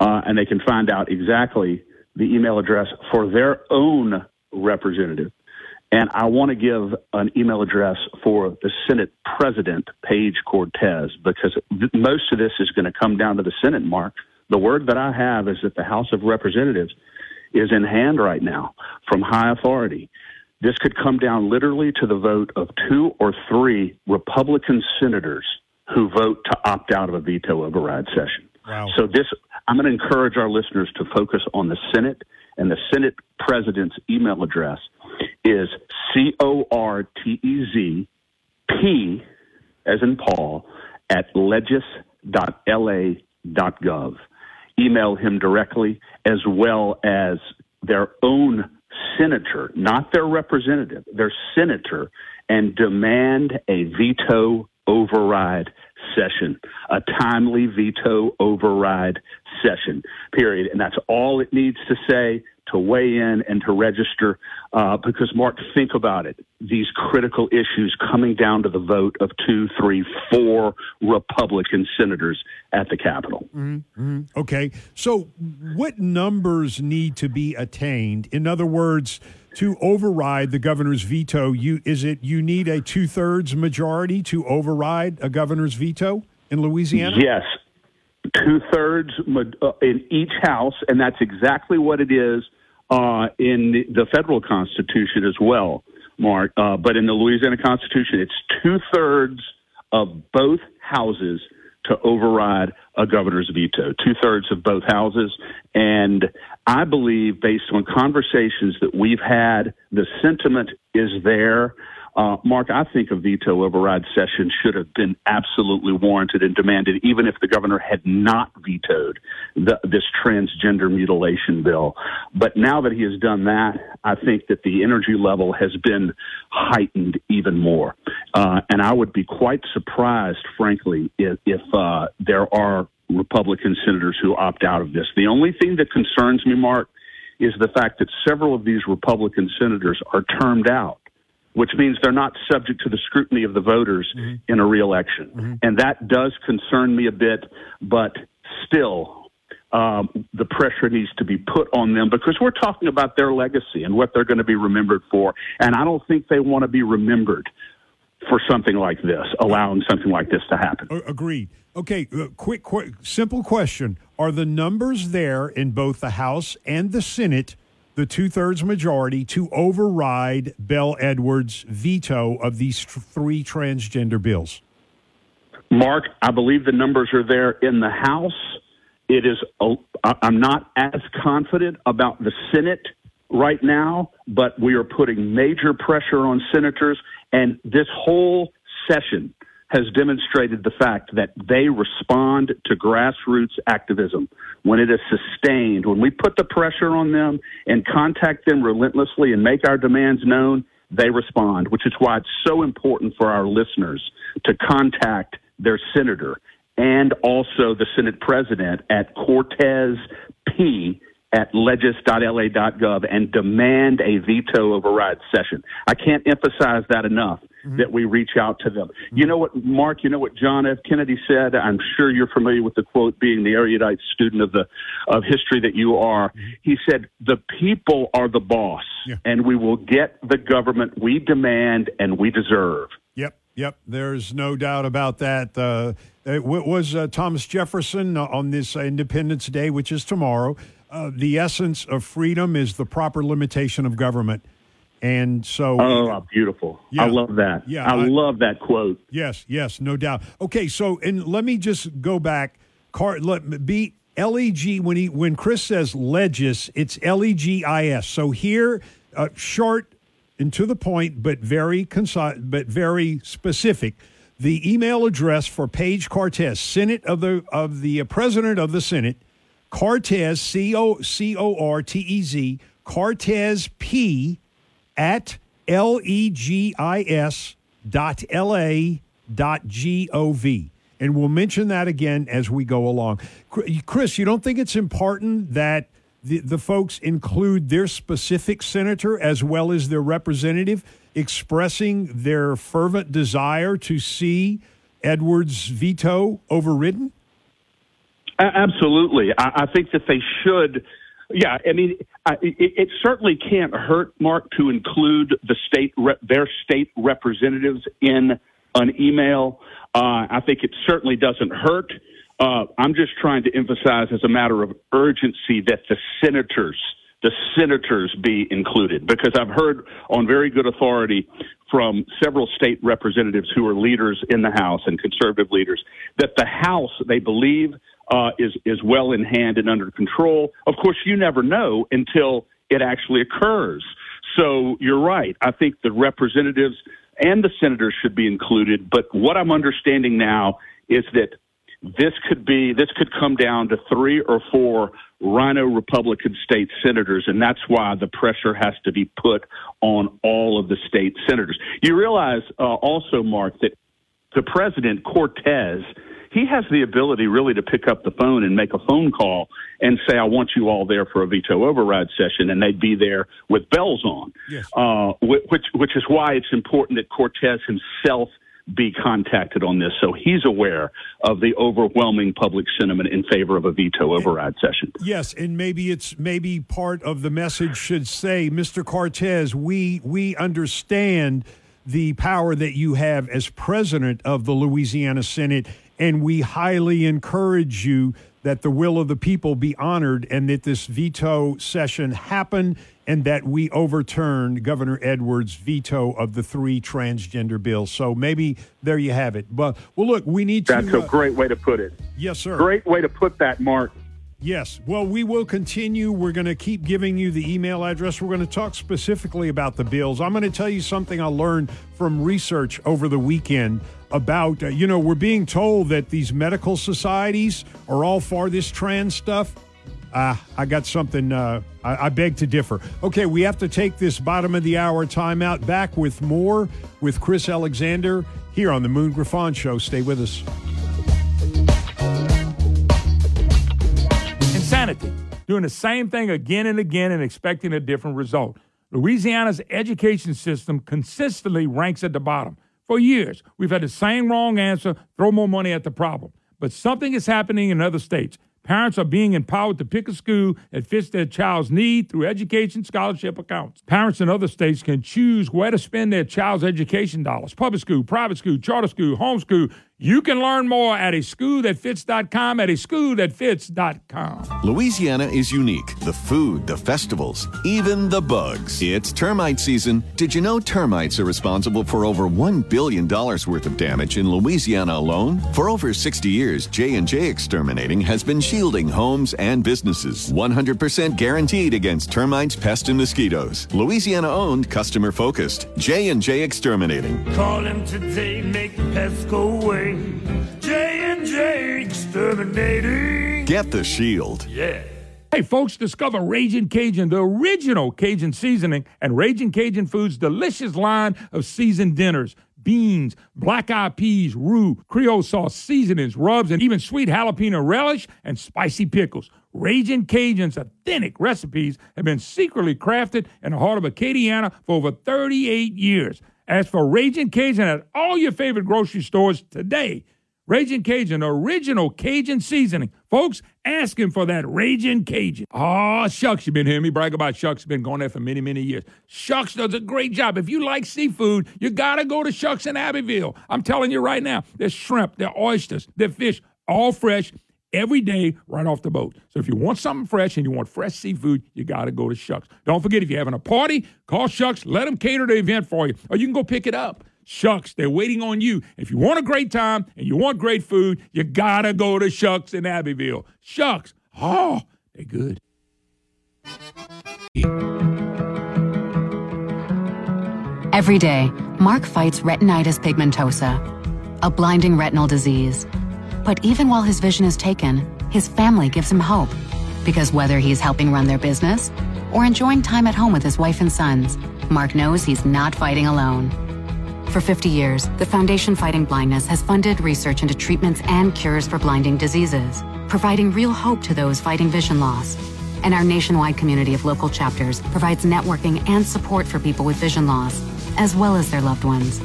uh, and they can find out exactly the email address for their own representative and i want to give an email address for the senate president Page cortez because most of this is going to come down to the senate mark the word that i have is that the house of representatives is in hand right now from high authority this could come down literally to the vote of two or three republican senators who vote to opt out of a veto override session. Wow. So this, I'm going to encourage our listeners to focus on the Senate, and the Senate president's email address is c o r t e z p as in Paul at legis.la.gov. Email him directly as well as their own senator, not their representative, their senator, and demand a veto override session, a timely veto override session, period. And that's all it needs to say to weigh in and to register. Uh, because, Mark, think about it. These critical issues coming down to the vote of two, three, four Republican senators at the Capitol. Mm-hmm. Okay. So, what numbers need to be attained? In other words, to override the governor's veto, you is it you need a two thirds majority to override a governor's veto in Louisiana? Yes, two thirds in each house, and that's exactly what it is uh, in the, the, federal constitution as well, Mark. Uh, but in the Louisiana Constitution, it's two thirds of both houses to override a governor's veto, two thirds of both houses. And I believe, based on conversations that we've had, the sentiment is there. Uh, Mark, I think a veto override session should have been absolutely warranted and demanded, even if the governor had not vetoed the, this transgender mutilation bill. But now that he has done that, I think that the energy level has been heightened even more. Uh, and I would be quite surprised, frankly, if, if uh, there are Republican senators who opt out of this. The only thing that concerns me, Mark, is the fact that several of these Republican senators are termed out which means they're not subject to the scrutiny of the voters in a reelection. And that does concern me a bit, but still, um, the pressure needs to be put on them because we're talking about their legacy and what they're going to be remembered for. And I don't think they want to be remembered for something like this, allowing something like this to happen. Agreed. Okay, uh, quick, quick, simple question: Are the numbers there in both the House and the Senate, the two-thirds majority, to override Bel Edwards' veto of these three transgender bills? Mark, I believe the numbers are there in the House. It is, I'm not as confident about the Senate right now, but we are putting major pressure on senators, and this whole session has demonstrated the fact that they respond to grassroots activism when it is sustained. When we put the pressure on them and contact them relentlessly and make our demands known, they respond, which is why it's so important for our listeners to contact their senator and also the Senate president at Cortez P at legis.la.gov and demand a veto override session. I can't emphasize that enough that we reach out to them. You know what, Mark, you know what John F. Kennedy said? I'm sure you're familiar with the quote being the erudite student of the of history that you are. He said, The people are the boss, and we will get the government we demand and we deserve. Yep, yep. There's no doubt about that. Uh, it was uh, Thomas Jefferson uh, on this Independence Day, which is tomorrow. Uh, the essence of freedom is the proper limitation of government. And so, Oh, beautiful. Yeah. I love that. Yeah, I, I- love that quote. Yes, yes, no doubt. Okay, so and let me just go back. Car, let be L E G when he when Chris says legis, it's L E G I S. So here, uh, short and to the point, but very concise, but very specific. The email address for Page Cortez, Senate of the of the uh, President of the Senate, Cortez C O C O R T E Z Cortez P at L E G I S dot L A dot G O V. And we'll mention that again as we go along. Chris, you don't think it's important that the, the folks include their specific senator as well as their representative expressing their fervent desire to see Edwards' veto overridden? Absolutely. I, I think that they should. Yeah, I mean, It, it certainly can't hurt, Mark, to include the state rep, their state representatives in an email. Uh, I think it certainly doesn't hurt. Uh, I'm just trying to emphasize, as a matter of urgency, that the senators, the senators, be included because I've heard on very good authority from several state representatives who are leaders in the House and conservative leaders that the House they believe uh, is is well in hand and under control. Of course, you never know until it actually occurs. So you're right. I think the representatives and the senators should be included. But what I'm understanding now is that this could be this could come down to three or four rhino Republican state senators, and that's why the pressure has to be put on all of the state senators. You realize uh, also, Mark, that the president Cortez he has the ability really to pick up the phone and make a phone call and say, I want you all there for a veto override session, and they'd be there with bells on. Uh, which, which is why it's important that Cortez himself be contacted on this so he's aware of the overwhelming public sentiment in favor of a veto override session. Yes, and maybe it's maybe part of the message should say, Mr. Cortez, we we understand the power that you have as president of the Louisiana Senate, and we highly encourage you that the will of the people be honored and that this veto session happen and that we overturn Governor Edwards' veto of the three transgender bills. So maybe there you have it. But well, look, we need to. That's a uh, great way to put it. Yes, sir. Great way to put that, Mark. Yes. Well, we will continue. We're going to keep giving you the email address. We're going to talk specifically about the bills. I'm going to tell you something I learned from research over the weekend about, uh, you know, we're being told that these medical societies are all for this trans stuff. Ah, I got something. Uh, I, I beg to differ. Okay, we have to take this bottom of the hour timeout. Back with more with Chris Alexander here on the Moon Griffin Show. Stay with us. Insanity. Doing the same thing again and again and expecting a different result. Louisiana's education system consistently ranks at the bottom. For years, we've had the same wrong answer throw more money at the problem. But something is happening in other states. Parents are being empowered to pick a school that fits their child's need through education scholarship accounts. Parents in other states can choose where to spend their child's education dollars public school, private school, charter school, homeschool. You can learn more at a school that fits.com at a school that fits.com. Louisiana is unique. The food, the festivals, even the bugs. It's termite season. Did you know termites are responsible for over $1 billion worth of damage in Louisiana alone? For over 60 years, J&J Exterminating has been shielding homes and businesses. 100% guaranteed against termites, pests, and mosquitoes. Louisiana owned, customer focused. J&J Exterminating. Call him today, make the pests go away. J&J Exterminating. Get the shield. Yeah. Hey, folks, discover Raging Cajun, the original Cajun seasoning, and Raging Cajun Foods' delicious line of seasoned dinners. Beans, black eyed peas, roux, Creole sauce, seasonings, rubs, and even sweet jalapeno relish and spicy pickles. Raging Cajun's authentic recipes have been secretly crafted in the heart of Acadiana for over 38 years. As for Raging Cajun at all your favorite grocery stores today, Raging Cajun, original Cajun seasoning. Folks, ask him for that Raging Cajun. Oh, Shucks, you've been hearing me brag about Shucks. Been going there for many, many years. Shucks does a great job. If you like seafood, you got to go to Shucks in Abbeville. I'm telling you right now, there's shrimp, there's oysters, there's fish, all fresh every day right off the boat. So if you want something fresh and you want fresh seafood, you got to go to Shucks. Don't forget, if you're having a party, call Shucks. Let them cater the event for you. Or you can go pick it up. Shucks, they're waiting on you. If you want a great time and you want great food, you got to go to Shucks in Abbeville. Shucks, oh, they're good. Every day, Mark fights retinitis pigmentosa, a blinding retinal disease. But even while his vision is taken, his family gives him hope. Because whether he's helping run their business or enjoying time at home with his wife and sons, Mark knows he's not fighting alone. For 50 years, the Foundation Fighting Blindness has funded research into treatments and cures for blinding diseases, providing real hope to those fighting vision loss. And our nationwide community of local chapters provides networking and support for people with vision loss, as well as their loved ones.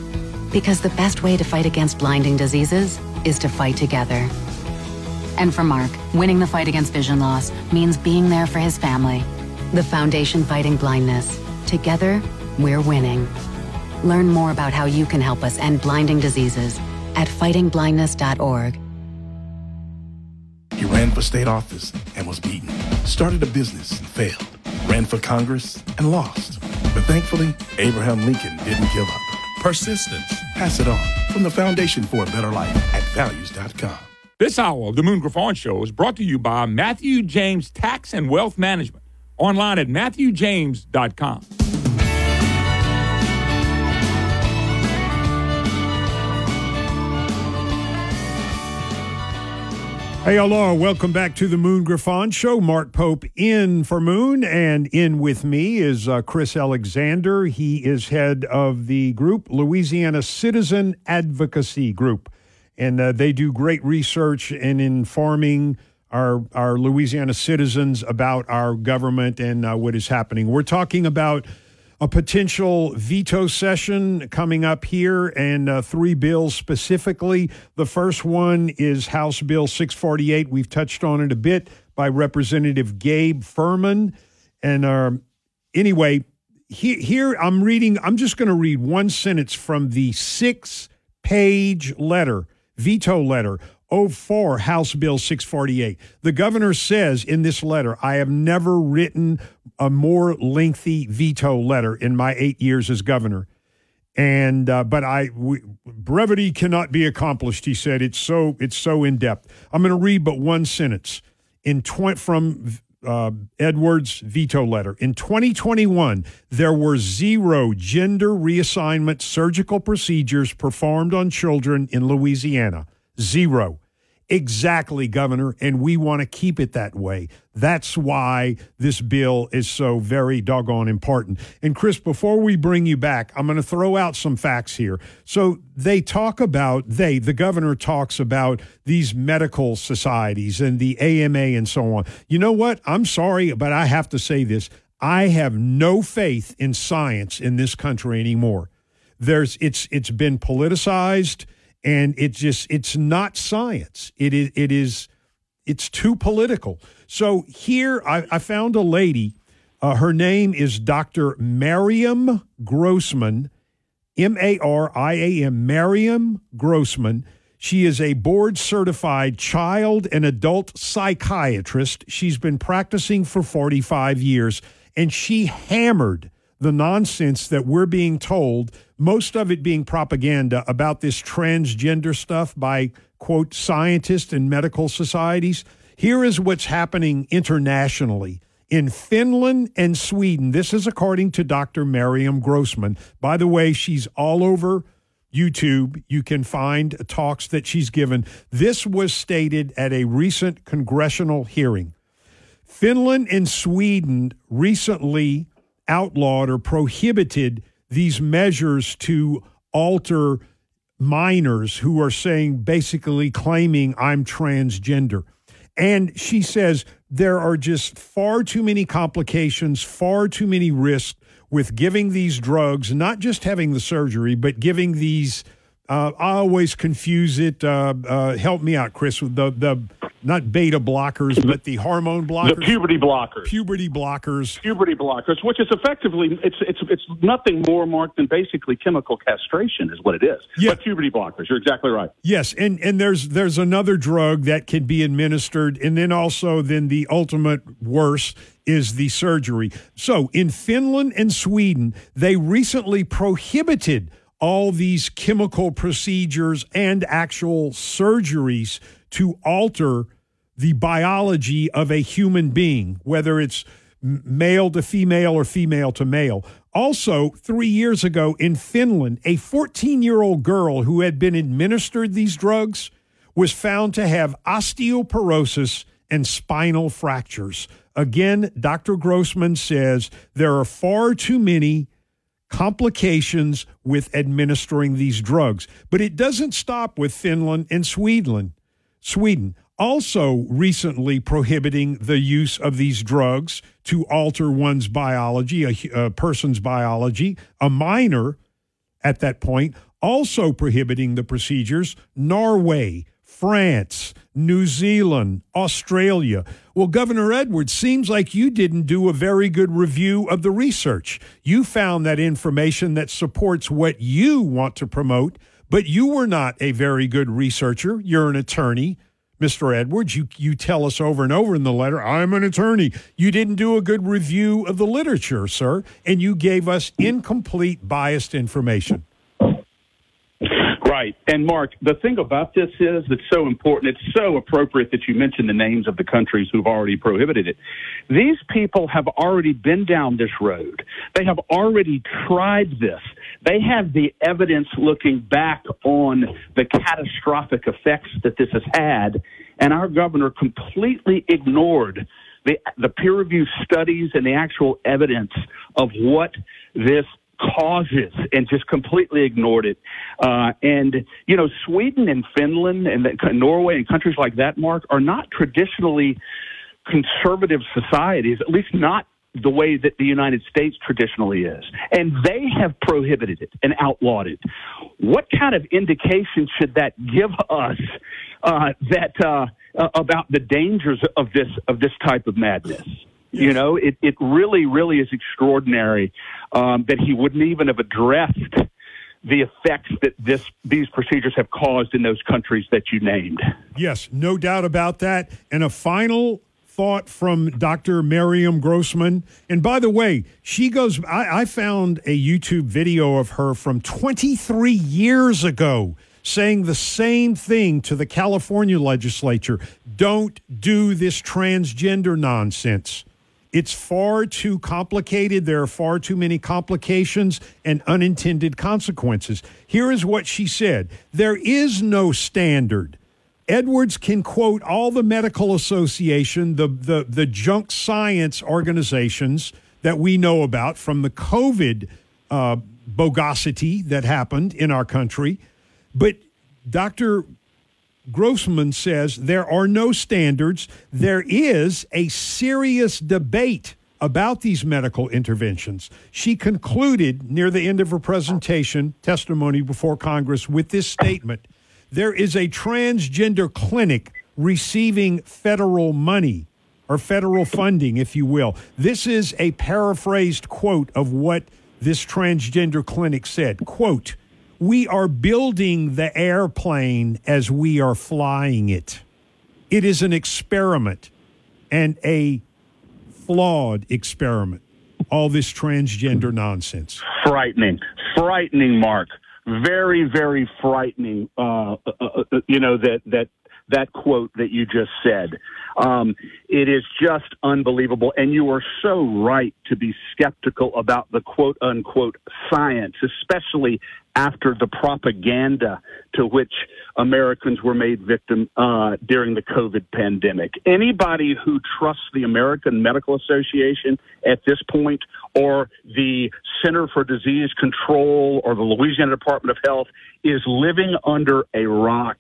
Because the best way to fight against blinding diseases is to fight together. And for Mark, winning the fight against vision loss means being there for his family. The Foundation Fighting Blindness. Together, we're winning. Learn more about how you can help us end blinding diseases at fightingblindness.org. He ran for state office and was beaten. Started a business and failed. Ran for Congress and lost. But thankfully, Abraham Lincoln didn't give up. Persistence. Pass it on. From the Foundation for a Better Life at values.com. This hour of the Moon Griffin Show is brought to you by Matthew James Tax and Wealth Management. Online at matthewjames.com. Hey, hello. Welcome back to the Moon Griffin Show. Mark Pope in for Moon, and in with me is uh, Chris Alexander. He is head of the group, Louisiana Citizen Advocacy Group. And uh, they do great research in informing our, our Louisiana citizens about our government and uh, what is happening. We're talking about a potential veto session coming up here and uh, three bills specifically. The first one is House Bill 648. We've touched on it a bit by Representative Gabe Firment. And uh, anyway, he, here I'm reading, I'm just going to read one sentence from the six page letter, veto letter 04 House Bill 648. The governor says in this letter, I have never written a more lengthy veto letter in my eight years as governor. And uh, but I we, brevity cannot be accomplished. He said it's so it's so in depth. I'm going to read but one sentence in tw- from uh, Edwards' veto letter. In 2021, there were zero gender reassignment surgical procedures performed on children in Louisiana. Zero. Exactly, Governor, and we want to keep it that way. That's why this bill is so very doggone important. And Chris, before we bring you back, I'm going to throw out some facts here. So they talk about, they, the governor talks about these medical societies and the AMA and so on. You know what? I'm sorry, but I have to say this. I have no faith in science in this country anymore. There's it's it's been politicized and it just it's not science. It is it is it's too political. So here I, I found a lady. Uh, her name is Dr. Mariam Grossman, M A R I A M, Mariam Grossman. She is a board certified child and adult psychiatrist. She's been practicing for 45 years, and she hammered the nonsense that we're being told, most of it being propaganda about this transgender stuff by, quote, scientists and medical societies. Here is what's happening internationally. In Finland and Sweden, this is according to Dr. Mariam Grossman. By the way, she's all over YouTube. You can find talks that she's given. This was stated at a recent congressional hearing. Finland and Sweden recently outlawed or prohibited these measures to alter minors who are saying basically claiming I'm transgender. And she says there are just far too many complications, far too many risks with giving these drugs, not just having the surgery, but giving these. Uh, I always confuse it. Uh, uh, help me out, Chris. With the the not beta blockers, but the hormone blockers, The puberty blockers. puberty blockers. Puberty blockers, which is effectively it's it's it's nothing more, Mark, than basically chemical castration, is what it is. Yeah. But puberty blockers, you're exactly right. Yes, and and there's there's another drug that can be administered, and then also then the ultimate worst is the surgery. So in Finland and Sweden, they recently prohibited all these chemical procedures and actual surgeries to alter the biology of a human being, whether it's male to female or female to male. Also, three years ago in Finland, a 14 year old girl who had been administered these drugs was found to have osteoporosis and spinal fractures. Again, Dr. Grossman says there are far too many complications with administering these drugs. But it doesn't stop with Finland and Sweden. Sweden also recently prohibiting the use of these drugs to alter one's biology, a, a person's biology, a minor at that point, also prohibiting the procedures. Norway, France, New Zealand, Australia. Well, Governor Edwards, seems like you didn't do a very good review of the research. You found that information that supports what you want to promote, but you were not a very good researcher. You're an attorney. Mr. Edwards, you, you tell us over and over in the letter, I'm an attorney. You didn't do a good review of the literature, sir, and you gave us incomplete, biased information. Right. And Mark, the thing about this is it's so important. It's so appropriate that you mention the names of the countries who've already prohibited it. These people have already been down this road. They have already tried this. They have the evidence looking back on the catastrophic effects that this has had. And our governor completely ignored the, the peer reviewed studies and the actual evidence of what this causes and just completely ignored it. Uh, and, you know, Sweden and Finland and the, Norway and countries like that, Mark, are not traditionally conservative societies, at least not the way that the United States traditionally is. And they have prohibited it and outlawed it. What kind of indication should that give us uh, that uh, uh, about the dangers of this of this type of madness? You know, it, it really, really is extraordinary um, that he wouldn't even have addressed the effects that this these procedures have caused in those countries that you named. Yes, no doubt about that. And a final thought from Dr. Miriam Grossman. And by the way, she goes, I, I found a YouTube video of her from 23 years ago saying the same thing to the California legislature. Don't do this transgender nonsense. It's far too complicated. There are far too many complications and unintended consequences. Here is what she said There is no standard. Edwards can quote all the medical association, the, the, the junk science organizations that we know about from the COVID uh, bogosity that happened in our country. But Dr. Grossman says there are no standards. There is a serious debate about these medical interventions. She concluded near the end of her presentation, testimony before Congress, with this statement There is a transgender clinic receiving federal money or federal funding, if you will. This is a paraphrased quote of what this transgender clinic said. Quote, we are building the airplane as we are flying it. It is an experiment and a flawed experiment. All this transgender nonsense. frightening, frightening, Mark. Very, very frightening. Uh, uh, uh, you know that that that quote that you just said. Um, it is just unbelievable, and you are so right to be skeptical about the quote unquote science, especially after the propaganda to which Americans were made victim uh, during the COVID pandemic. Anybody who trusts the American Medical Association at this point, or the Center for Disease Control, or the Louisiana Department of Health, is living under a rock.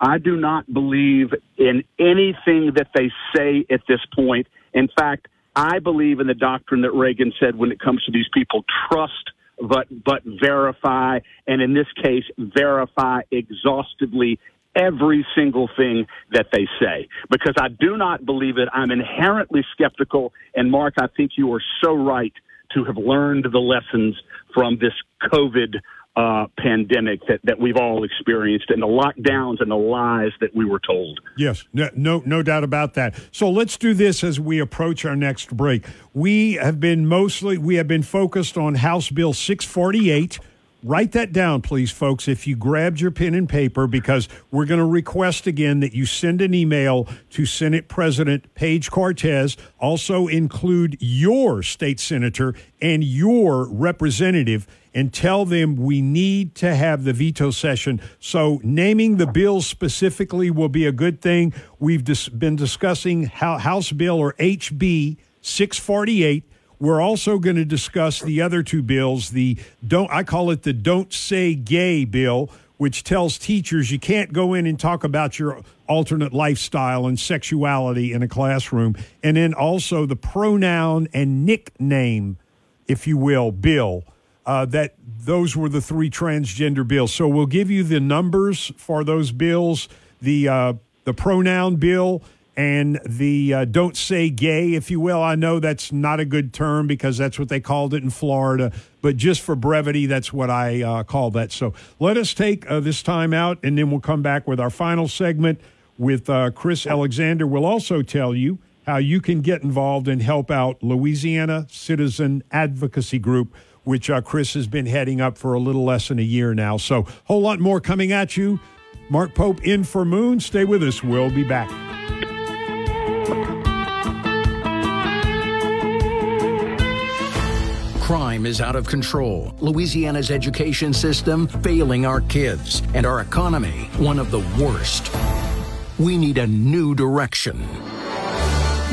I do not believe in anything that they say at this point. In fact, I believe in the doctrine that Reagan said when it comes to these people trust but but verify and in this case verify exhaustively every single thing that they say because I do not believe it. I'm inherently skeptical and Mark I think you are so right to have learned the lessons from this COVID uh, pandemic that, that we've all experienced and the lockdowns and the lies that we were told. Yes, no, no, no doubt about that. So let's do this as we approach our next break. We have been mostly we have been focused on House Bill 648. Write that down, please, folks, if you grabbed your pen and paper, because we're going to request again that you send an email to Senate President Page Cortez. Also, include your state senator and your representative and tell them we need to have the veto session. So, naming the bill specifically will be a good thing. We've dis- been discussing how House Bill or HB 648. We're also going to discuss the other two bills. The don't I call it the "Don't Say Gay" bill, which tells teachers you can't go in and talk about your alternate lifestyle and sexuality in a classroom, and then also the pronoun and nickname, if you will, bill. Uh, that those were the three transgender bills. So we'll give you the numbers for those bills. The uh, the pronoun bill and the uh, don't say gay, if you will. I know that's not a good term because that's what they called it in Florida, but just for brevity, that's what I uh, call that. So let us take uh, this time out, and then we'll come back with our final segment with uh, Chris Alexander. We'll also tell you how you can get involved and help out Louisiana Citizen Advocacy Group. Which uh, Chris has been heading up for a little less than a year now. So, whole lot more coming at you. Mark Pope in for Moon. Stay with us. We'll be back. Crime is out of control. Louisiana's education system failing our kids, and our economy one of the worst. We need a new direction.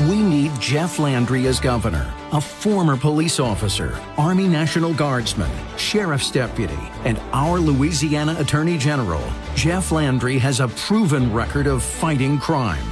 We need Jeff Landry as governor, a former police officer, Army National Guardsman, sheriff's deputy, and our Louisiana Attorney General. Jeff Landry has a proven record of fighting crime.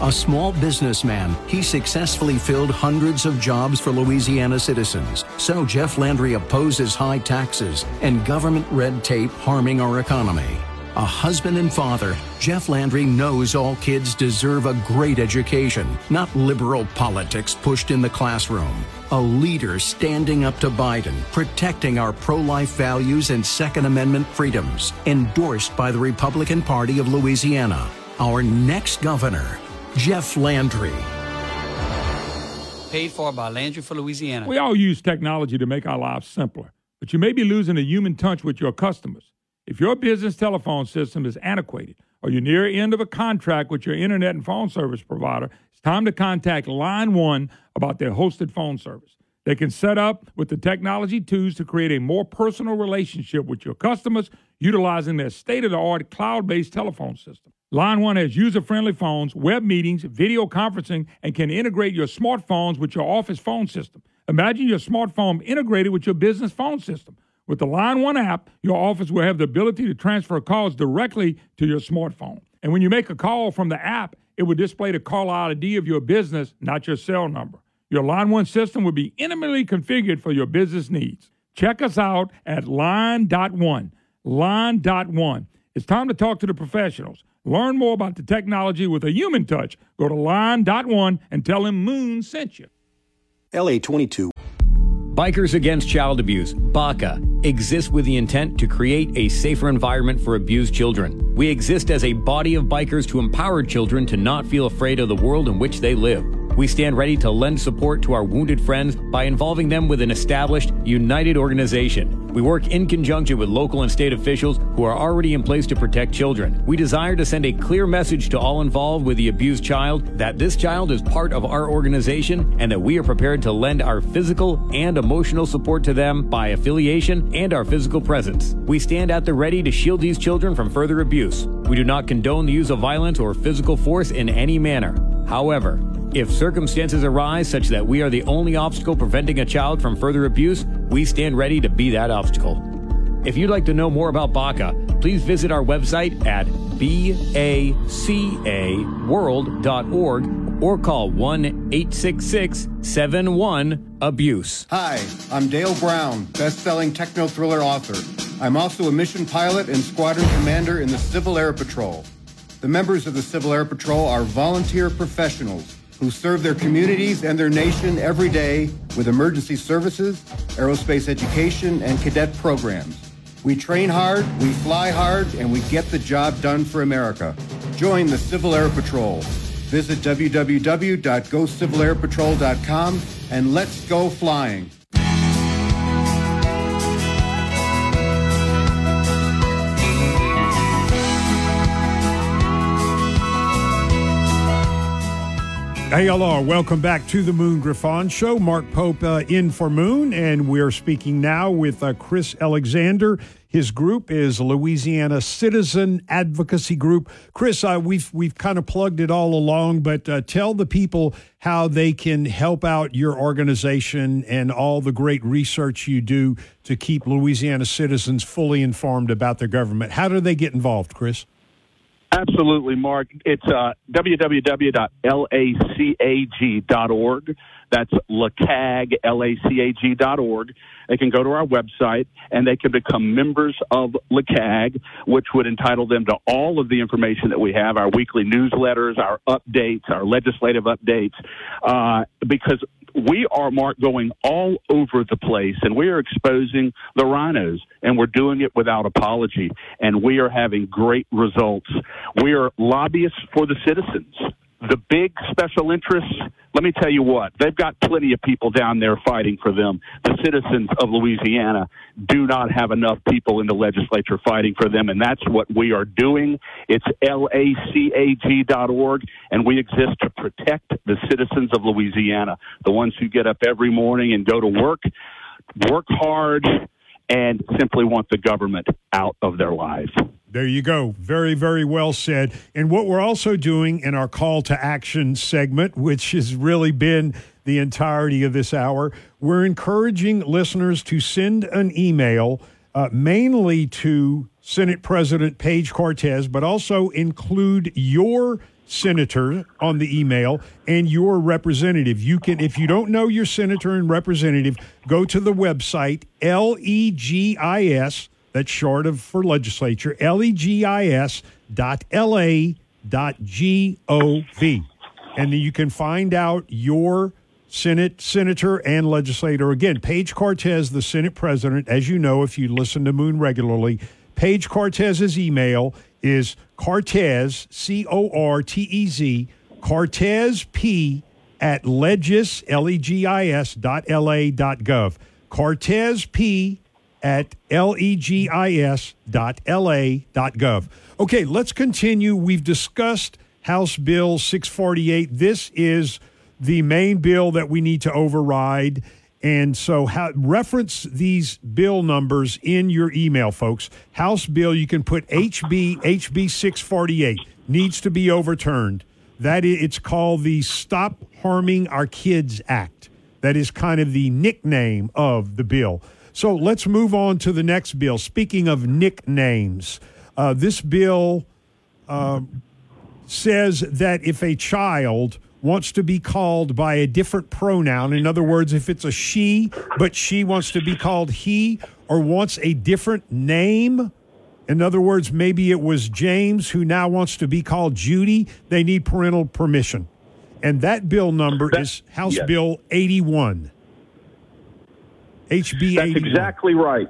A small businessman, he successfully filled hundreds of jobs for Louisiana citizens. So Jeff Landry opposes high taxes and government red tape harming our economy. A husband and father, Jeff Landry knows all kids deserve a great education, not liberal politics pushed in the classroom. A leader standing up to Biden, protecting our pro life values and Second Amendment freedoms, endorsed by the Republican Party of Louisiana. Our next governor, Jeff Landry. Paid for by Landry for Louisiana. We all use technology to make our lives simpler, but you may be losing a human touch with your customers. If your business telephone system is antiquated or you're near end of a contract with your internet and phone service provider, it's time to contact Line One about their hosted phone service. They can set up with the technology tools to create a more personal relationship with your customers utilizing their state of the art cloud based telephone system. Line One has user friendly phones, web meetings, video conferencing, and can integrate your smartphones with your office phone system. Imagine your smartphone integrated with your business phone system. With the Line One app, your office will have the ability to transfer calls directly to your smartphone. And when you make a call from the app, it will display the call ID of your business, not your cell number. Your Line 1 system will be intimately configured for your business needs. Check us out at Line.1. Line.1. It's time to talk to the professionals. Learn more about the technology with a human touch. Go to Line.1 and tell him Moon sent you. LA 22. Bikers Against Child Abuse, BACA, exists with the intent to create a safer environment for abused children. We exist as a body of bikers to empower children to not feel afraid of the world in which they live. We stand ready to lend support to our wounded friends by involving them with an established, united organization. We work in conjunction with local and state officials who are already in place to protect children. We desire to send a clear message to all involved with the abused child that this child is part of our organization and that we are prepared to lend our physical and emotional support to them by affiliation and our physical presence. We stand at the ready to shield these children from further abuse. We do not condone the use of violence or physical force in any manner. However, if circumstances arise such that we are the only obstacle preventing a child from further abuse, we stand ready to be that obstacle. If you'd like to know more about BACA, please visit our website at bacaworld.org or call 1 866 71 Abuse. Hi, I'm Dale Brown, best-selling techno thriller author. I'm also a mission pilot and squadron commander in the Civil Air Patrol. The members of the Civil Air Patrol are volunteer professionals who serve their communities and their nation every day with emergency services, aerospace education, and cadet programs. We train hard, we fly hard, and we get the job done for America. Join the Civil Air Patrol. Visit www.gocivilairpatrol.com and let's go flying. Hey, hello. Welcome back to the Moon Griffin Show. Mark Pope uh, in for Moon, and we're speaking now with uh, Chris Alexander. His group is Louisiana Citizen Advocacy Group. Chris, uh, we've we've kind of plugged it all along, but uh, tell the people how they can help out your organization and all the great research you do to keep Louisiana citizens fully informed about their government. How do they get involved, Chris? Absolutely, Mark. It's uh, www.lacag.org. That's LACAG, L-A-C-A-G dot org. They can go to our website and they can become members of LACAG, which would entitle them to all of the information that we have, our weekly newsletters, our updates, our legislative updates, uh, because we are, Mark, going all over the place and we are exposing the rhinos and we're doing it without apology and we are having great results. We are lobbyists for the citizens. The big special interests, let me tell you what, they've got plenty of people down there fighting for them. The citizens of Louisiana do not have enough people in the legislature fighting for them, and that's what we are doing. It's lacag.org, and we exist to protect the citizens of Louisiana, the ones who get up every morning and go to work, work hard, and simply want the government out of their lives. There you go. Very, very well said. And what we're also doing in our call to action segment, which has really been the entirety of this hour, we're encouraging listeners to send an email uh, mainly to Senate President Page Cortez, but also include your senator on the email and your representative. You can, if you don't know your senator and representative, go to the website, L E G I S that's short of for legislature, legis dot la dot gov. And you can find out your Senate senator and legislator. Again, Page Cortez, the Senate president, as you know, if you listen to Moon regularly, Page Cortez's email is Cortez, C O R T E Z, Cortez P at legis, L E G I S dot L A dot gov. Cortez P at legis.la.gov. Okay, let's continue. We've discussed House Bill 648. This is the main bill that we need to override. And so, reference these bill numbers in your email, folks. House bill, you can put HB HB 648 needs to be overturned. That is, it's called the Stop Harming Our Kids Act. That is kind of the nickname of the bill. So let's move on to the next bill. Speaking of nicknames, uh, this bill uh, says that if a child wants to be called by a different pronoun, in other words, if it's a she, but she wants to be called he, or wants a different name, in other words, maybe it was James who now wants to be called Judy, they need parental permission. And that bill number is House yes. Bill 81. HB That's 81. exactly right.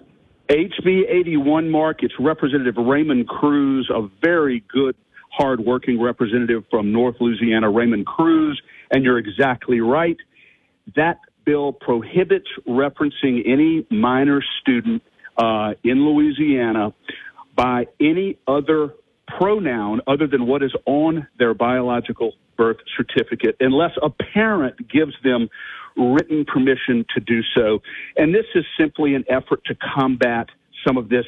HB 81, Mark, it's Representative Raymond Crews, a very good, hardworking representative from North Louisiana, Raymond Crews. And you're exactly right. That bill prohibits referencing any minor student uh, in Louisiana by any other pronoun other than what is on their biological birth certificate unless a parent gives them written permission to do so. And this is simply an effort to combat some of this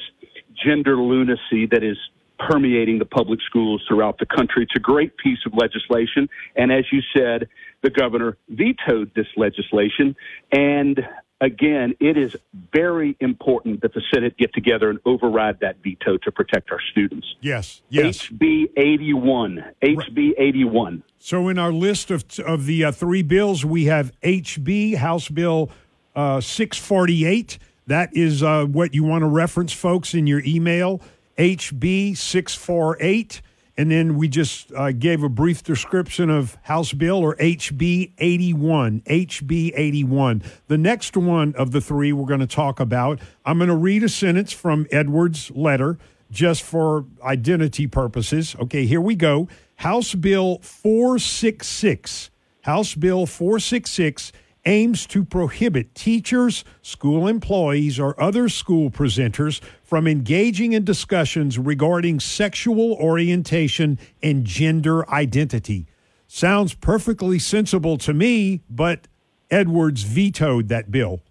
gender lunacy that is permeating the public schools throughout the country. It's a great piece of legislation. And as you said, the governor vetoed this legislation. And again, it is very important that the Senate get together and override that veto to protect our students. Yes, yes. HB 81. HB 81. So in our list of of the uh, three bills, we have HB House Bill uh, 648. That is uh, what you want to reference, folks, in your email. HB 648. And then we just uh, gave a brief description of House Bill or HB 81. HB 81. The next one of the three we're going to talk about, I'm going to read a sentence from Edwards' letter just for identity purposes. Okay, here we go. House Bill 466. House Bill 466 aims to prohibit teachers, school employees, or other school presenters from engaging in discussions regarding sexual orientation and gender identity. Sounds perfectly sensible to me, but Edwards vetoed that bill.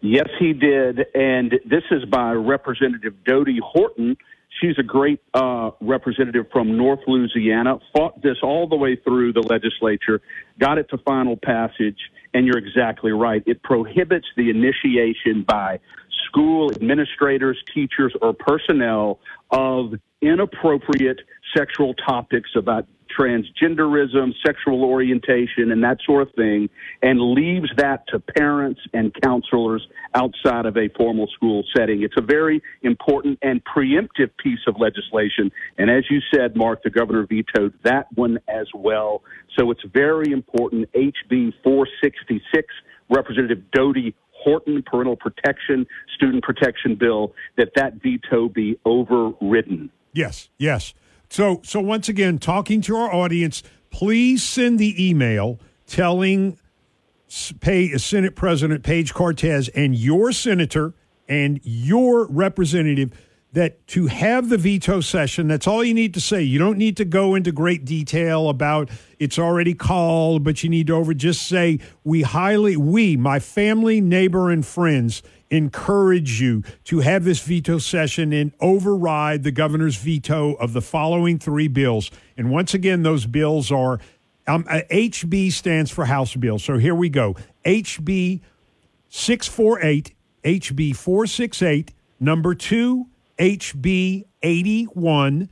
Yes, he did. And this is by Representative Dodie Horton. She's a great uh, representative from North Louisiana, fought this all the way through the legislature, got it to final passage, and you're exactly right. It prohibits the initiation by school administrators, teachers, or personnel of inappropriate sexual topics about transgenderism, sexual orientation, and that sort of thing, and leaves that to parents and counselors outside of a formal school setting. It's a very important and preemptive piece of legislation. And as you said, Mark, the governor vetoed that one as well. So it's very important. HB 466, Representative Dodie Horton parental protection, student protection bill, that that veto be overridden. Yes, yes. So, so once again, talking to our audience, please send the email telling pay, uh, Senate President Page Cortez and your senator and your representative that to have the veto session, that's all you need to say. You don't need to go into great detail about it's already called, but you need to over just say, we highly, we, my family, neighbor, and friends, encourage you to have this veto session and override the governor's veto of the following three bills. And once again, those bills are um, uh, HB stands for House Bill. So here we go HB 648, HB 468, number two, HB 81,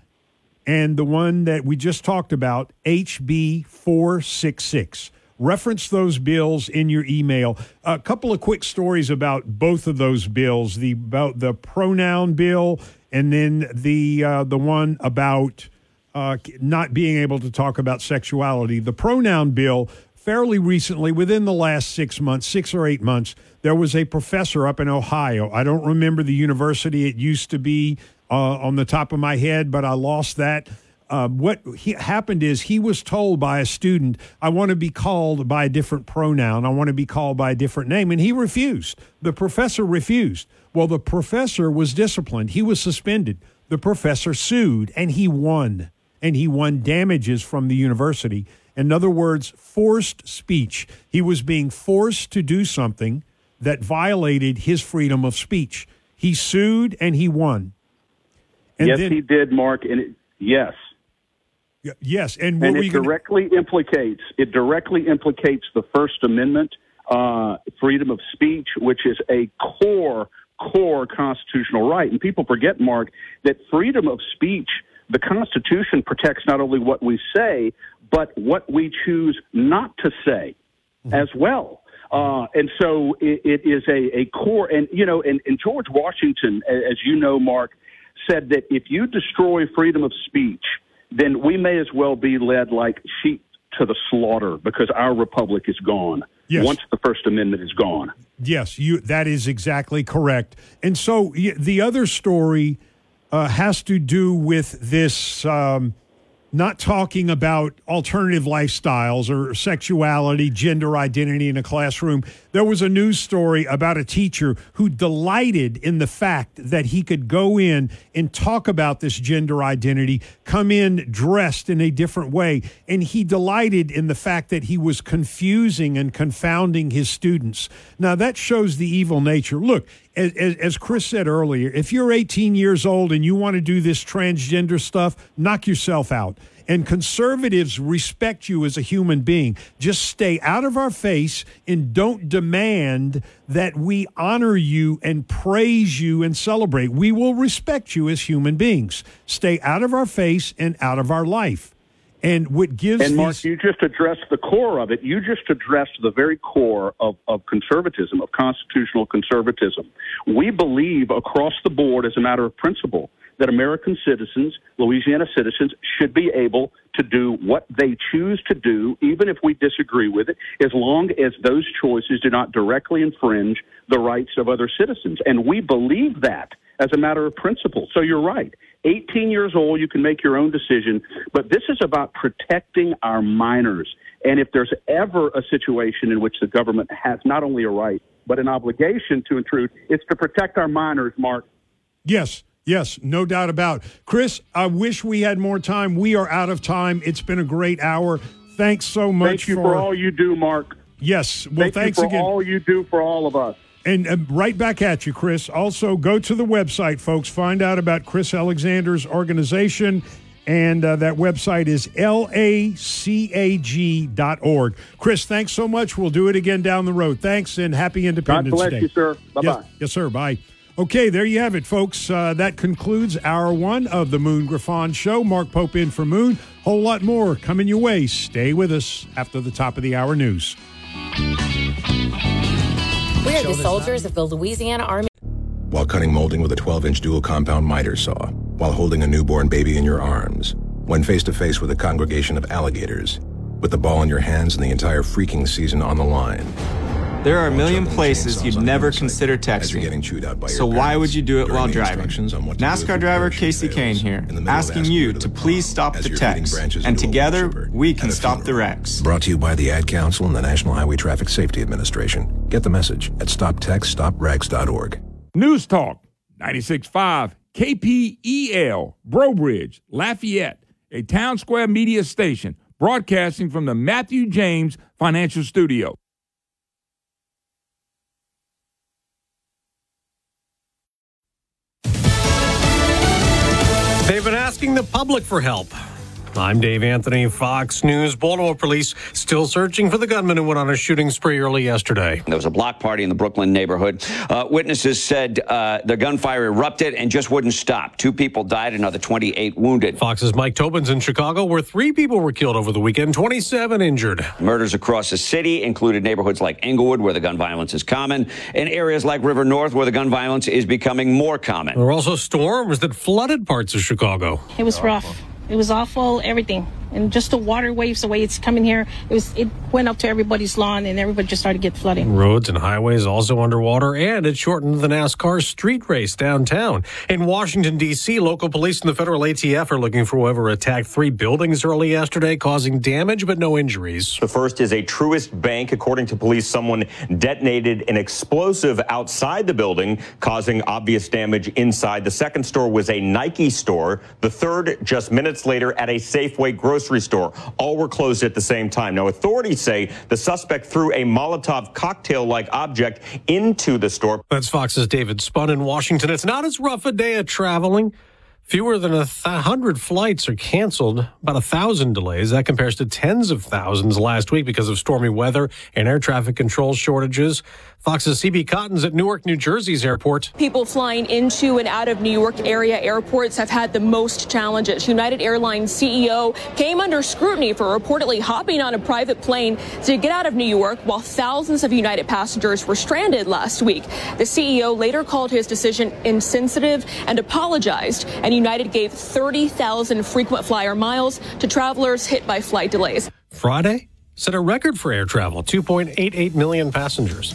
and the one that we just talked about, HB 466 reference those bills in your email. A couple of quick stories about both of those bills: the about the pronoun bill, and then the uh, the one about uh, not being able to talk about sexuality. The pronoun bill. Fairly recently, within the last six months, six or eight months, there was a professor up in Ohio. I don't remember the university it used to be uh, on the top of my head, but I lost that uh, what he, happened is he was told by a student, I want to be called by a different pronoun. I want to be called by a different name. And he refused. The professor refused. Well, the professor was disciplined. He was suspended. The professor sued and he won. And he won damages from the university. In other words, forced speech. He was being forced to do something that violated his freedom of speech. He sued and he won. And yes, then, he did, Mark. And it, yes, Yes, and, and it directly gonna... implicates it directly implicates the First Amendment, uh, freedom of speech, which is a core core constitutional right. And people forget, Mark, that freedom of speech the Constitution protects not only what we say, but what we choose not to say as well. Uh, and so it, it is a, a core, and you know, and, and George Washington, as you know, Mark, said that if you destroy freedom of speech, then we may as well be led like sheep to the slaughter because our republic is gone Yes. once the First Amendment is gone. Yes, you. That is exactly correct. And so the other story uh, has to do with this um, not talking about alternative lifestyles or sexuality, gender identity in a classroom. There was a news story about a teacher who delighted in the fact that he could go in and talk about this gender identity, come in dressed in a different way. And he delighted in the fact that he was confusing and confounding his students. Now, that shows the evil nature. Look, as, as, Chris said earlier, if you're 18 years old and you want to do this transgender stuff, knock yourself out. And conservatives respect you as a human being. Just stay out of our face and don't demand that we honor you and praise you and celebrate. We will respect you as human beings. Stay out of our face and out of our life. And what gives And Mark, these- you just addressed the core of it. You just addressed the very core of, of conservatism, of constitutional conservatism. We believe across the board, as a matter of principle, that American citizens, Louisiana citizens, should be able to do what they choose to do, even if we disagree with it, as long as those choices do not directly infringe the rights of other citizens. And we believe that as a matter of principle. So you're right. 18 years old, you can make your own decision, but this is about protecting our minors. And if there's ever a situation in which the government has not only a right, but an obligation to intrude, it's to protect our minors, Mark. Yes, yes, no doubt about. Chris, I wish we had more time. We are out of time. It's been a great hour. Thanks so much Thank you for, all you do, Mark. Yes, well, Thank thanks you for again. all you do for all of us. And uh, right back at you, Chris. Also, go to the website, folks. Find out about Chris Alexander's organization. And uh, that website is lacag.org. Chris, thanks so much. We'll do it again down the road. Thanks and happy Independence bless Day. you, sir. Bye-bye. Yes, yes, sir. Bye. Okay, there you have it, folks. Uh, that concludes hour one of the Moon Griffin Show. Mark Pope in for Moon. Whole lot more coming your way. Stay with us after the top of the hour news. We are the soldiers of the Louisiana Army. while cutting molding with a 12 inch dual compound miter saw, while holding a newborn baby in your arms, when face to face with a congregation of alligators, with the ball in your hands and the entire freaking season on the line. There are a million places you'd never consider texting. So why would you do it while driving? NASCAR driver Kasey Kahne here, asking you to please stop the text. And together, we can stop the wrecks. Brought to you by the Ad Council and the National Highway Traffic Safety Administration. Get the message at stoptextsstopwrecks.org. News Talk 96.5 KPEL, Breaux Bridge, Lafayette, a Townsquare Media station broadcasting from the Matthew James Financial Studio. They've been asking the public for help. I'm Dave Anthony, Fox News. Baltimore police still searching for the gunman who went on a shooting spree early yesterday. There was a block party in the Brooklyn neighborhood. Uh, witnesses said uh, the gunfire erupted and just wouldn't stop. Two people died, another 28 wounded. Fox's Mike Tobin's in Chicago, where three people were killed over the weekend, 27 injured. Murders across the city included neighborhoods like Englewood, where the gun violence is common, and areas like River North, where the gun violence is becoming more common. There were also storms that flooded parts of Chicago. It was rough. It was awful, everything. And just the water waves, the way it's coming here, it was it went up to everybody's lawn and everybody just started to get flooding. Roads and highways also underwater, and it shortened the NASCAR street race downtown. In Washington, D.C., local police and the federal ATF are looking for whoever attacked three buildings early yesterday, causing damage but no injuries. The first is a Truist Bank. According to police, someone detonated an explosive outside the building, causing obvious damage inside. The second store was a Nike store. The third, just minutes later, at a Safeway grocery store. All were closed at the same time. Now, authorities say the suspect threw a Molotov cocktail like object into the store. That's Fox's David Spunt in Washington. It's not as rough a day of traveling. Fewer than a hundred flights are canceled, about a thousand delays. That compares to tens of thousands last week because of stormy weather and air traffic control shortages. Fox's CB Cotton's at Newark, New Jersey's airport. People flying into and out of New York area airports have had the most challenges. United Airlines CEO came under scrutiny for reportedly hopping on a private plane to get out of New York while thousands of United passengers were stranded last week. The CEO later called his decision insensitive and apologized, and United gave 30,000 frequent flyer miles to travelers hit by flight delays. Friday set a record for air travel 2.88 million passengers.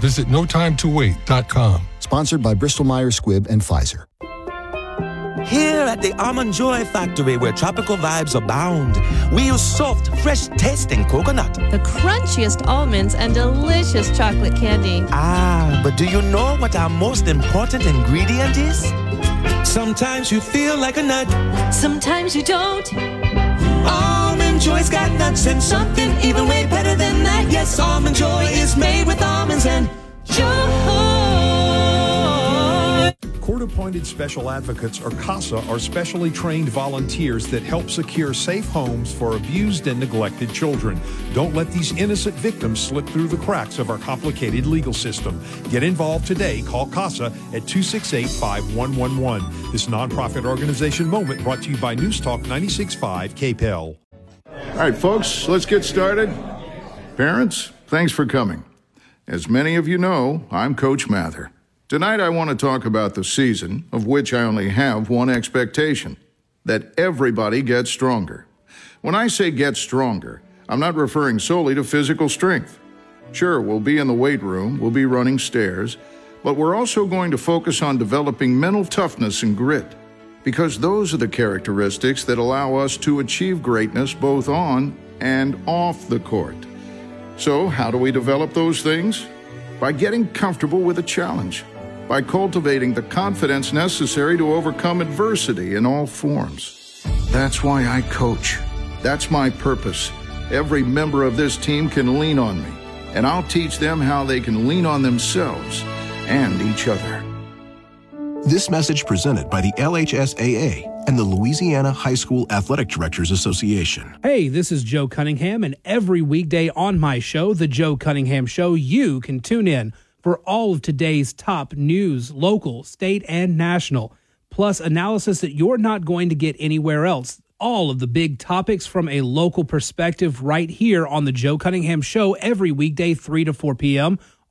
Visit notimetowait.com. Sponsored by Bristol Myers Squibb and Pfizer. Here at the Almond Joy Factory, where tropical vibes abound, we use soft, fresh tasting coconut. The crunchiest almonds and delicious chocolate candy. Ah, but do you know what our most important ingredient is? Sometimes you feel like a nut. Sometimes you don't. Almond Joy's got nuts and something even way better than that. Yes, Almond Joy is made with almonds and joy. Court appointed special advocates, or CASA, are specially trained volunteers that help secure safe homes for abused and neglected children. Don't let these innocent victims slip through the cracks of our complicated legal system. Get involved today. Call CASA at 268 5111. This nonprofit organization moment brought to you by News Talk 96.5 KPEL. All right, folks, let's get started. Parents, thanks for coming. As many of you know, I'm Coach Mather. Tonight, I want to talk about the season, of which I only have one expectation that everybody gets stronger. When I say get stronger, I'm not referring solely to physical strength. Sure, we'll be in the weight room, we'll be running stairs, but we're also going to focus on developing mental toughness and grit, because those are the characteristics that allow us to achieve greatness both on and off the court. So, how do we develop those things? By getting comfortable with a challenge by cultivating the confidence necessary to overcome adversity in all forms. That's why I coach. That's my purpose. Every member of this team can lean on me, and I'll teach them how they can lean on themselves and each other. This message presented by the LHSAA and the Louisiana High School Athletic Directors Association. Hey, this is Joe Cunningham, and every weekday on my show, The Joe Cunningham Show, you can tune in for all of today's top news, local, state, and national, plus analysis that you're not going to get anywhere else. All of the big topics from a local perspective right here on The Joe Cunningham Show every weekday, 3 to 4 p.m.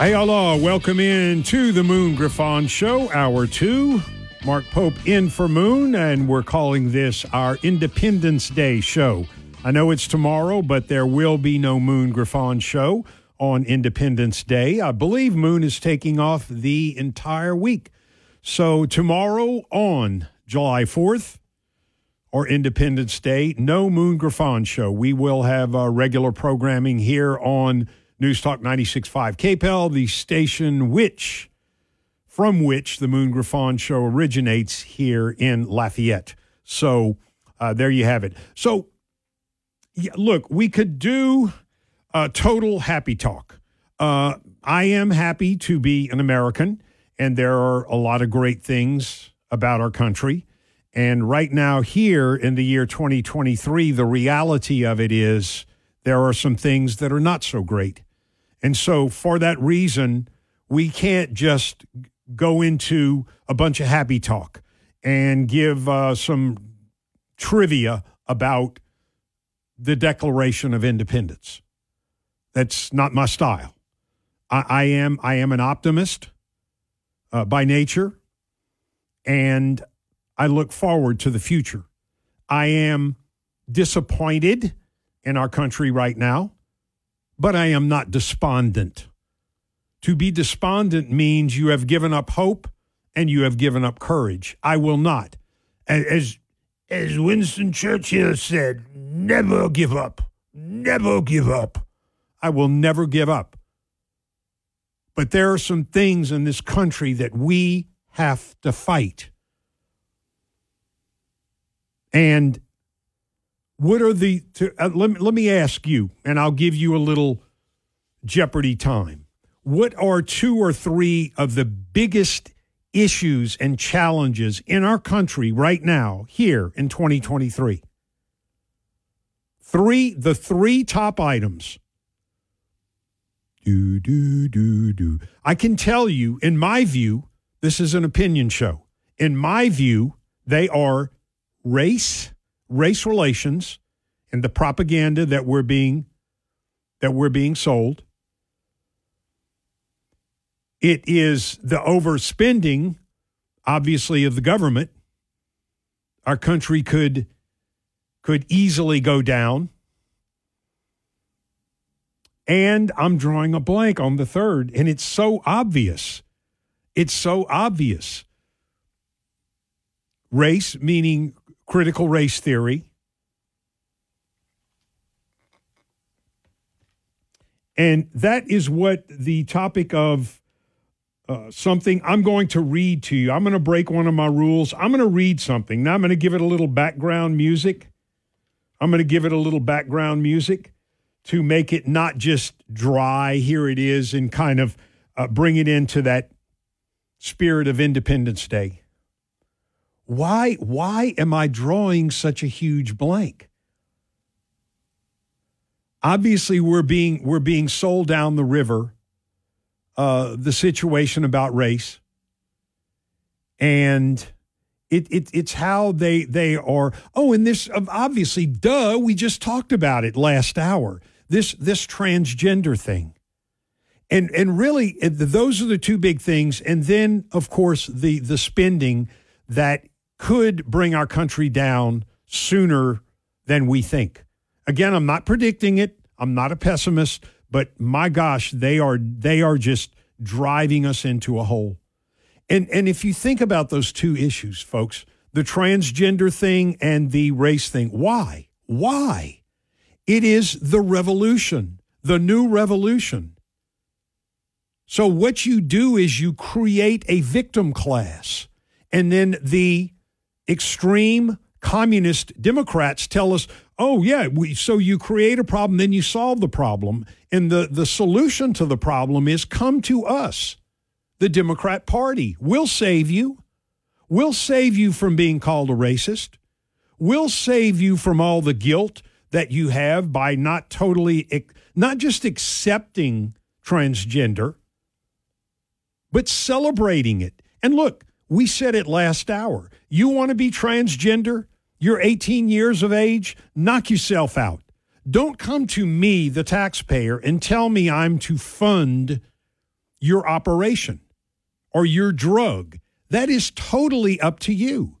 Hey, Allah, welcome in to the Moon Griffin Show, Hour 2. Mark Pope in for Moon, and we're calling this our Independence Day show. I know it's tomorrow, but there will be no Moon Griffin show on Independence Day. I believe Moon is taking off the entire week. So tomorrow on July 4th or Independence Day, no Moon Griffin show. We will have uh, regular programming here on News Talk 96.5 KPEL, the station which, from which the Moon Griffin show originates here in Lafayette. So uh, there you have it. So, yeah, look, we could do a total happy talk. Uh, I am happy to be an American, and there are a lot of great things about our country. And right now, here in the year 2023, the reality of it is there are some things that are not so great. And so, for that reason, We can't just go into a bunch of happy talk and give uh, some trivia about the Declaration of Independence. That's not my style. I, I am I am an optimist uh, by nature, and I look forward to the future. I am disappointed in our country right now, but I am not despondent. To be despondent means you have given up hope and you have given up courage. I will not. As, as Winston Churchill said, never give up. Never give up. I will never give up. But there are some things in this country that we have to fight. And what are the, to, uh, let, let me ask you, and I'll give you a little Jeopardy time. What are two or three of the biggest issues and challenges in our country right now, here in 2023? Three, the three top items. Do, do, do, do. I can tell you, in my view, this is an opinion show. In my view, they are race, race relations, and the propaganda that we're being that we're being sold. It is the overspending, obviously, of the government. Our country could could easily go down. And I'm drawing a blank on the third, and it's so obvious. It's so obvious. Race, meaning critical race theory. And that is what the topic of uh, something I'm going to read to you. I'm going to break one of my rules. I'm going to read something. Now I'm going to give it a little background music. I'm going to give it a little background music to make it not just dry, here it is, and kind of uh, bring it into that spirit of Independence Day. Why, why am I drawing such a huge blank? Obviously, we're being, we're being sold down the river uh, the situation about race. And it, it, it's how they, they are. Oh, and this, obviously, duh, we just talked about it last hour this this transgender thing. And and really those are the two big things and then of course the the spending that could bring our country down sooner than we think. Again, I'm not predicting it. I'm not a pessimist, but my gosh, they are they are just driving us into a hole. And and if you think about those two issues, folks, the transgender thing and the race thing, why? Why? It is the revolution, the new revolution. So, what you do is you create a victim class, and then the extreme communist Democrats tell us, oh, yeah, we, so you create a problem, then you solve the problem. And the, the solution to the problem is come to us, the Democrat Party. We'll save you. We'll save you from being called a racist. We'll save you from all the guilt that you have by not totally, not just accepting transgender, but celebrating it. And look, we said it last hour. You want to be transgender? You're 18 years of age? Knock yourself out. Don't come to me, the taxpayer, and tell me I'm to fund your operation or your drug. That is totally up to you.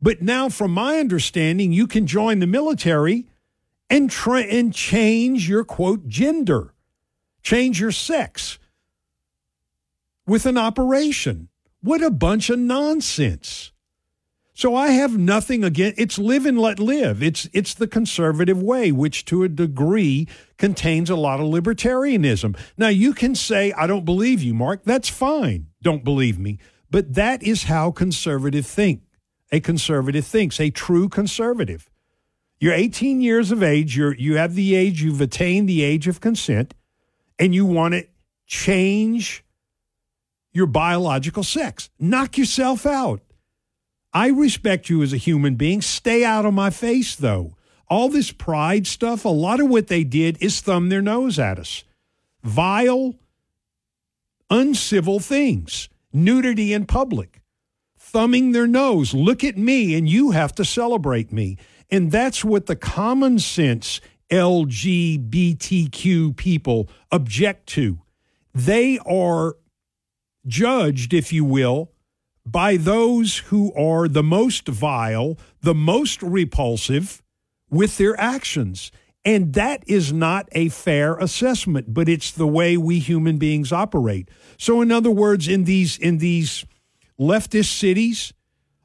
But now, from my understanding, you can join the military and try and change your quote gender, change your sex with an operation. What a bunch of nonsense. So I have nothing against it's live and let live. It's it's the conservative way, which to a degree contains a lot of libertarianism. Now you can say, I don't believe you, Mark. That's fine. Don't believe me. But that is how conservative think. A conservative thinks, a true conservative. You're 18 years of age. You're you have the age. You've attained the age of consent, and you want to change your biological sex. Knock yourself out. I respect you as a human being. Stay out of my face, though. All this pride stuff, a lot of what they did is thumb their nose at us. Vile, uncivil things, nudity in public, thumbing their nose. Look at me, and you have to celebrate me. And that's what the common sense LGBTQ people object to. They are judged, if you will, by those who are the most vile, the most repulsive with their actions. And that is not a fair assessment, but it's the way we human beings operate. So in other words, in these in these leftist cities,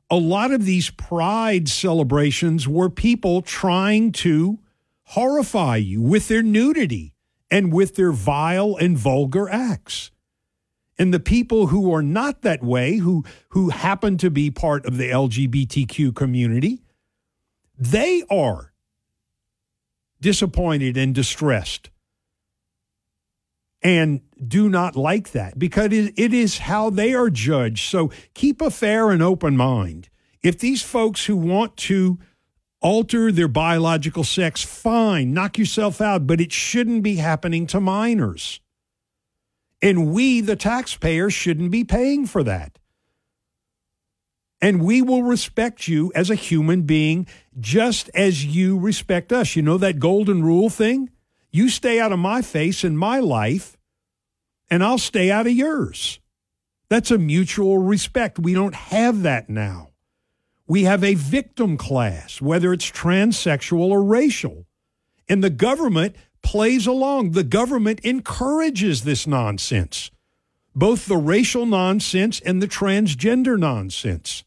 a lot of these pride celebrations were people trying to horrify you with their nudity and with their vile and vulgar acts. And the people who are not that way, who, who happen to be part of the LGBTQ community, they are disappointed and distressed and do not like that because it is how they are judged. So keep a fair and open mind. If these folks who want to alter their biological sex, fine, knock yourself out, but it shouldn't be happening to minors. And we, the taxpayers, shouldn't be paying for that. And we will respect you as a human being just as you respect us. You know that golden rule thing? You stay out of my face in my life, and I'll stay out of yours. That's a mutual respect. We don't have that now. We have a victim class, whether it's transsexual or racial. And the government plays along. The government encourages this nonsense, both the racial nonsense and the transgender nonsense.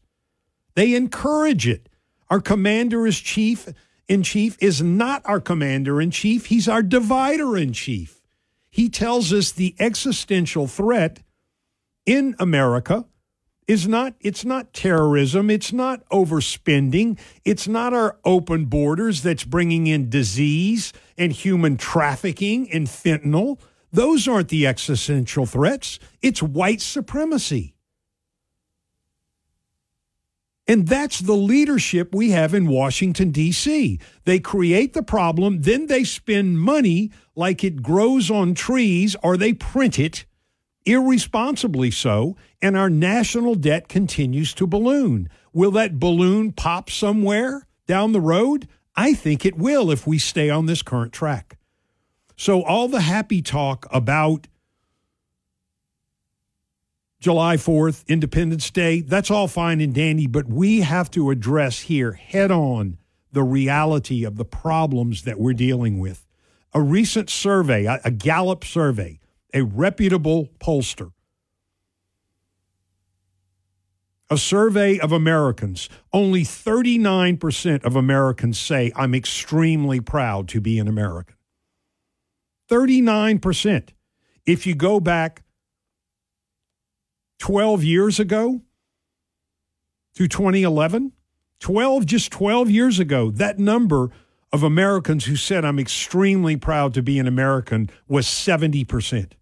They encourage it. Our commander is chief in chief is not our commander in chief, he's our divider in chief. He tells us the existential threat in America is not it's not terrorism it's not overspending it's not our open borders that's bringing in disease and human trafficking and fentanyl. Those aren't the existential threats. It's white supremacy. And that's the leadership we have in Washington, D.C. They create the problem, then they spend money like it grows on trees, or they print it irresponsibly so, and our national debt continues to balloon. Will that balloon pop somewhere down the road? I think it will if we stay on this current track. So, all the happy talk about July 4th, Independence Day, that's all fine and dandy, but we have to address here head on the reality of the problems that we're dealing with. A recent survey, a Gallup survey, a reputable pollster, a survey of Americans, only 39% of Americans say, I'm extremely proud to be an American. 39%. If you go back 12 years ago to 2011, 12, just 12 years ago, that number of Americans who said, I'm extremely proud to be an American was 70%.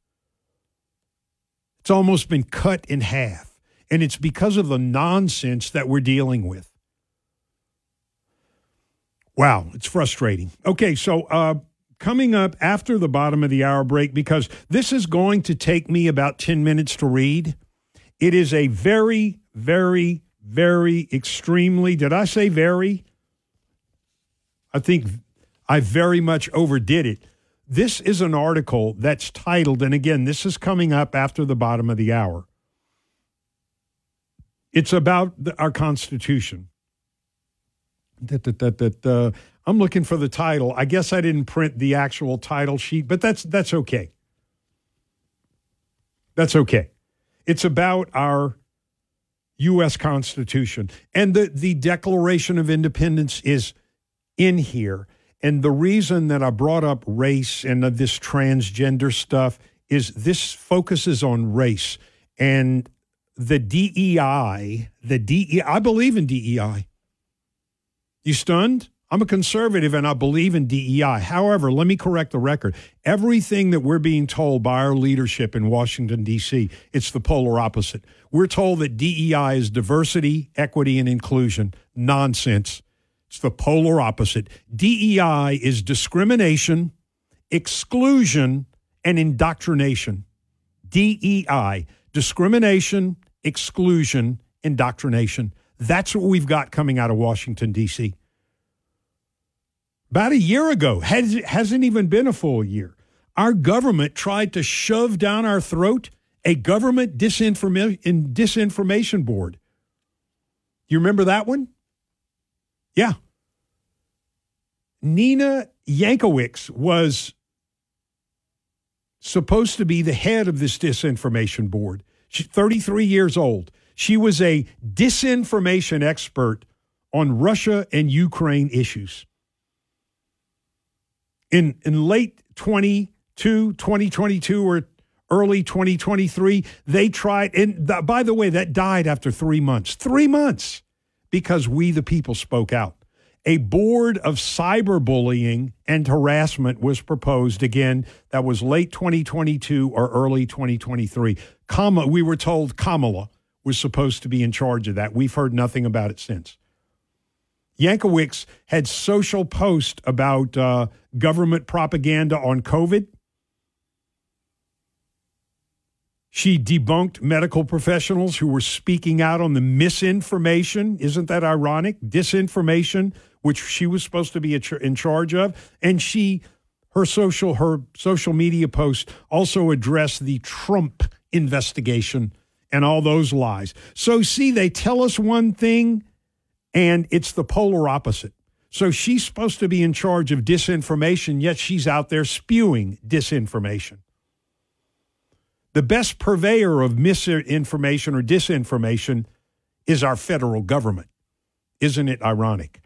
It's almost been cut in half. And it's because of the nonsense that we're dealing with. Wow, it's frustrating. Okay, so uh, coming up after the bottom of the hour break, because this is going to take me about 10 minutes to read. It is a very, very, very extremely, did I say very? I think I very much overdid it. This is an article that's titled, and again, this is coming up after the bottom of the hour. It's about the, our Constitution. I'm looking for the title. I guess I didn't print the actual title sheet, but that's that's okay. That's okay. It's about our U.S. Constitution, and the the Declaration of Independence is in here. And the reason that I brought up race and this transgender stuff is this focuses on race and the DEI, the DEI, I believe in DEI. You stunned? I'm a conservative and I believe in DEI. However, let me correct the record. Everything that we're being told by our leadership in Washington, D.C., it's the polar opposite. We're told that DEI is diversity, equity, and inclusion. Nonsense. It's the polar opposite. DEI is discrimination, exclusion, and indoctrination. DEI discrimination, exclusion, indoctrination. That's what we've got coming out of Washington, D.C. About a year ago, has, hasn't even been a full year, our government tried to shove down our throat a government disinformation, disinformation board. You remember that one? Yeah. Nina Jankowicz was supposed to be the head of this disinformation board. She's 33 years old. She was a disinformation expert on Russia and Ukraine issues. In, in late 22, 2022 or early 2023, they tried, and th- by the way, that died after three months. Three months because we, the people, spoke out. A board of cyberbullying and harassment was proposed again. That was late 2022 or early 2023. Kamala, we were told Kamala was supposed to be in charge of that. We've heard nothing about it since. Jankowicz had social posts about uh, government propaganda on COVID. She debunked medical professionals who were speaking out on the misinformation. Isn't that ironic? Disinformation, which she was supposed to be in charge of, and she, her social her social media post also addressed the Trump investigation and all those lies. So see, they tell us one thing, and it's the polar opposite. So she's supposed to be in charge of disinformation, yet she's out there spewing disinformation. The best purveyor of misinformation or disinformation is our federal government. Isn't it ironic?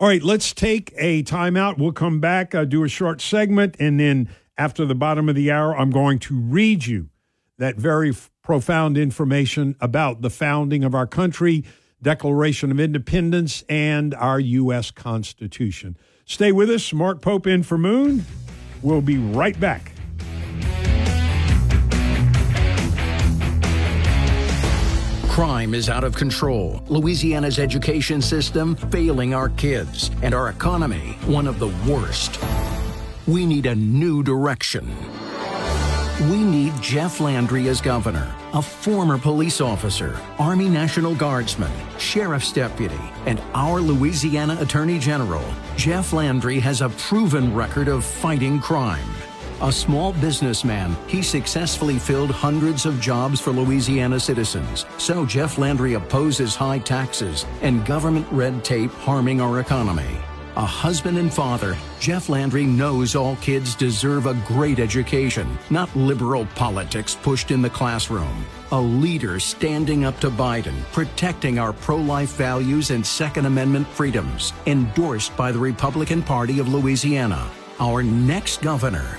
All right, let's take a timeout. We'll come back, uh, do a short segment, and then after the bottom of the hour, I'm going to read you that very f- profound information about the founding of our country, Declaration of Independence, and our U.S. Constitution. Stay with us. Mark Pope in for Moon. We'll be right back. Crime is out of control. Louisiana's education system failing our kids, and our economy one of the worst. We need a new direction. We need Jeff Landry as governor, a former police officer, Army National Guardsman, sheriff's deputy, and our Louisiana Attorney General. Jeff Landry has a proven record of fighting crime. A small businessman, he successfully filled hundreds of jobs for Louisiana citizens. So Jeff Landry opposes high taxes and government red tape harming our economy. A husband and father, Jeff Landry knows all kids deserve a great education, not liberal politics pushed in the classroom. A leader standing up to Biden, protecting our pro life values and Second Amendment freedoms, endorsed by the Republican Party of Louisiana. Our next governor,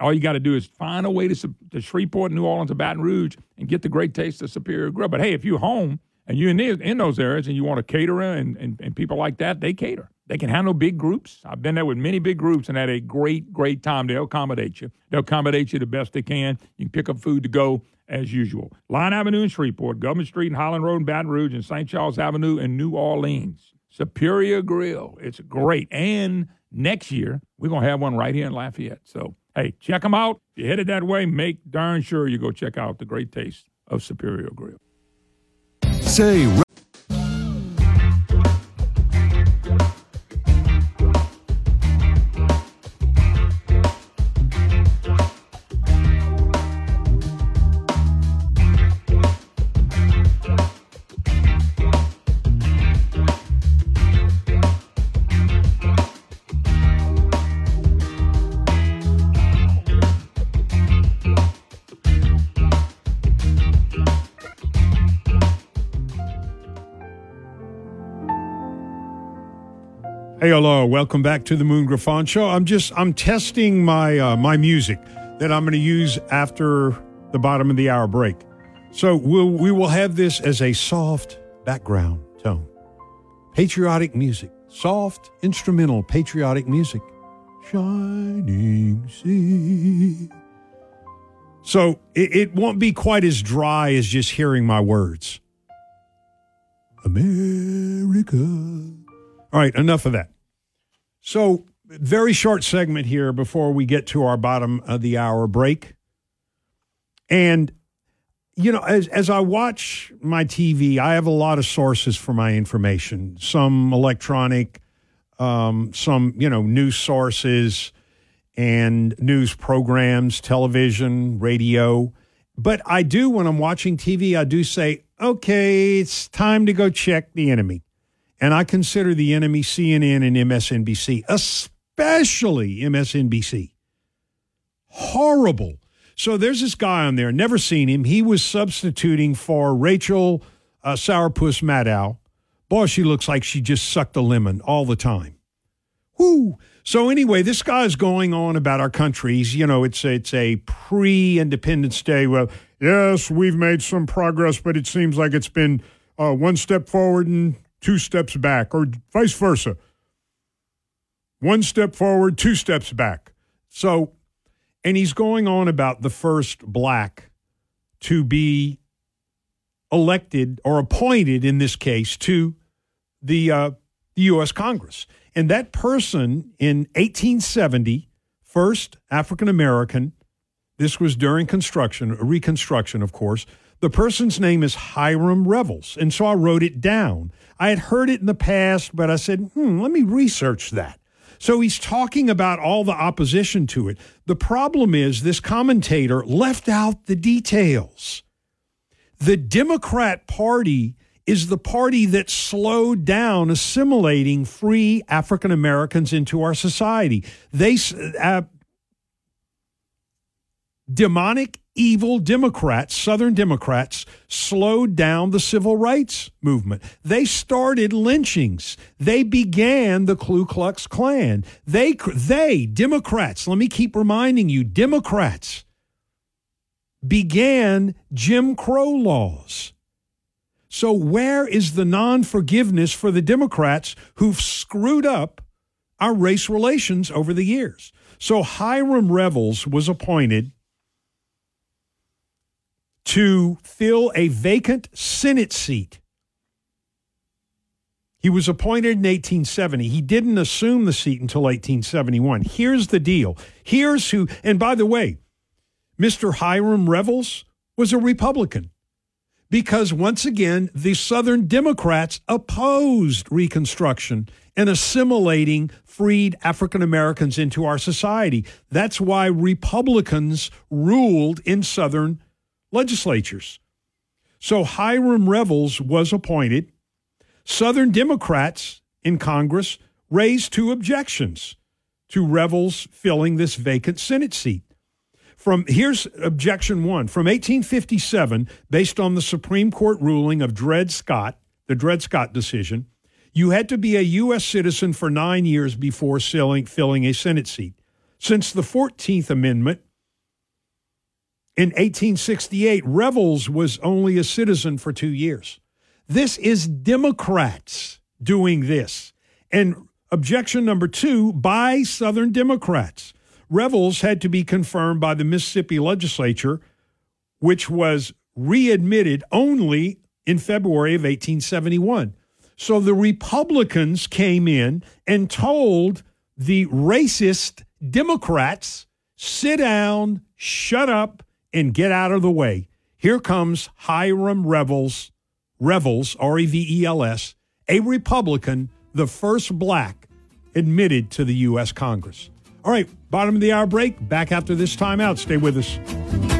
All you got to do is find a way to, to Shreveport, New Orleans, or Baton Rouge and get the great taste of Superior Grill. But hey, if you're home and you're in, the, in those areas and you want a caterer and, and, and people like that, they cater. They can handle big groups. I've been there with many big groups and had a great, great time. They'll accommodate you. They'll accommodate you the best they can. You can pick up food to go as usual. Line Avenue in Shreveport, Government Street and Highland Road in Baton Rouge, and St. Charles Avenue in New Orleans. Superior Grill. It's great. And next year, we're going to have one right here in Lafayette. So Hey, check them out. If you're headed that way, make darn sure you go check out the great taste of Superior Grill. Say, Hey, hello. Welcome back to the Moon Griffin Show. I'm just I'm testing my uh, my music. that I'm going to use after the bottom of the hour break. So we'll, we will have this as a soft background tone. Patriotic music, soft instrumental patriotic music. Shining sea. So it, it won't be quite as dry as just hearing my words. America. All right, enough of that. So, very short segment here before we get to our bottom of the hour break. And, you know, as, as I watch my TV, I have a lot of sources for my information, some electronic, um, some, you know, news sources and news programs, television, radio. But I do, when I'm watching TV, I do say, okay, it's time to go check the enemy. And I consider the enemy CNN and MSNBC, especially MSNBC. Horrible. So there's this guy on there, never seen him. He was substituting for Rachel uh, Sourpuss Maddow. Boy, she looks like she just sucked a lemon all the time. Whoo! So anyway, this guy's going on about our countries. You know, it's it's a pre-Independence Day. Well, yes, we've made some progress, but it seems like it's been uh, one step forward and two steps back, or vice versa. One step forward, two steps back. So, and he's going on about the first black to be elected or appointed in this case to the uh, the U.S. Congress. And that person in 1870, first African American, this was during construction, reconstruction, of course. The person's name is Hiram Revels. And so I wrote it down. I had heard it in the past, but I said, hmm, let me research that. So he's talking about all the opposition to it. The problem is this commentator left out the details. The Democrat Party is the party that slowed down assimilating free African Americans into our society. They uh, demonic, evil Democrats, Southern Democrats, slowed down the civil rights movement. They started lynchings. They began the Ku Klux Klan. They, they, Democrats, let me keep reminding you, Democrats began Jim Crow laws. So, where is the non forgiveness for the Democrats who've screwed up our race relations over the years? So, Hiram Revels was appointed to fill a vacant Senate seat. He was appointed in 1870. He didn't assume the seat until 1871. Here's the deal. Here's who, and by the way, Mr. Hiram Revels was a Republican because once again, the Southern Democrats opposed Reconstruction and assimilating freed African Americans into our society. That's why Republicans ruled in Southern legislatures. So Hiram Revels was appointed. Southern Democrats in Congress raised two objections to Revels filling this vacant Senate seat. From here's objection one from 1857, based on the Supreme Court ruling of Dred Scott, the Dred Scott decision, you had to be a U.S. citizen for nine years before filling, filling a Senate seat. Since the 14th Amendment in 1868, Revels was only a citizen for two years. This is Democrats doing this. And objection number two by Southern Democrats. Revels had to be confirmed by the Mississippi legislature, which was readmitted only in February of 1871. So the Republicans came in and told the racist Democrats, sit down, shut up, and get out of the way. Here comes Hiram Revels, Revels, R E V E L S, a Republican, the first black admitted to the U.S. Congress. All right, bottom of the hour break. Back after this timeout. Stay with us.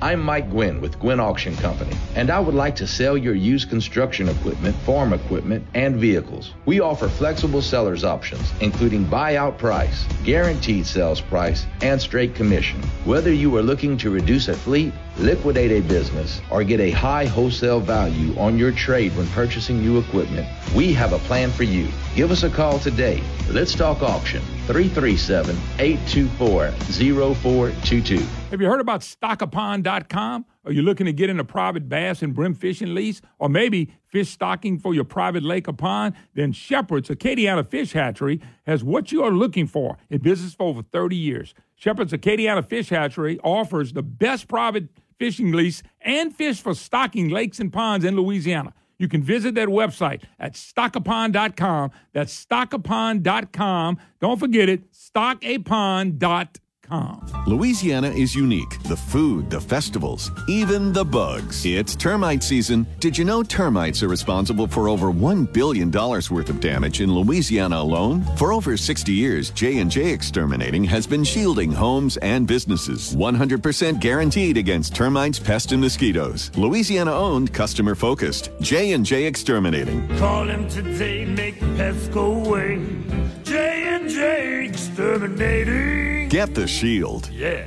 I'm Mike Gwynn with Gwynn Auction Company, and I would like to sell your used construction equipment, farm equipment, and vehicles. We offer flexible seller's options, including buyout price, guaranteed sales price, and straight commission. Whether you are looking to reduce a fleet, liquidate a business, or get a high wholesale value on your trade when purchasing new equipment, we have a plan for you. Give us a call today. Let's talk auction 337 824 0422. Have you heard about Are you looking to get in a private bass and brim fishing lease? Or maybe fish stocking for your private lake or pond? Then Shepherd's Acadiana Fish Hatchery has what you are looking for in business for over 30 years. Shepherd's Acadiana Fish Hatchery offers the best private fishing lease and fish for stocking lakes and ponds in Louisiana. You can visit that website at stockapond.com. That's stockapond.com. Don't forget it, stockapond.com. Louisiana is unique. The food, the festivals, even the bugs. It's termite season. Did you know termites are responsible for over $1 billion worth of damage in Louisiana alone? For over 60 years, J&J Exterminating has been shielding homes and businesses. 100% guaranteed against termites, pests, and mosquitoes. Louisiana owned, customer focused. J&J Exterminating. Call him today, make pests go away. J&J Exterminating. Get the shield. Yeah.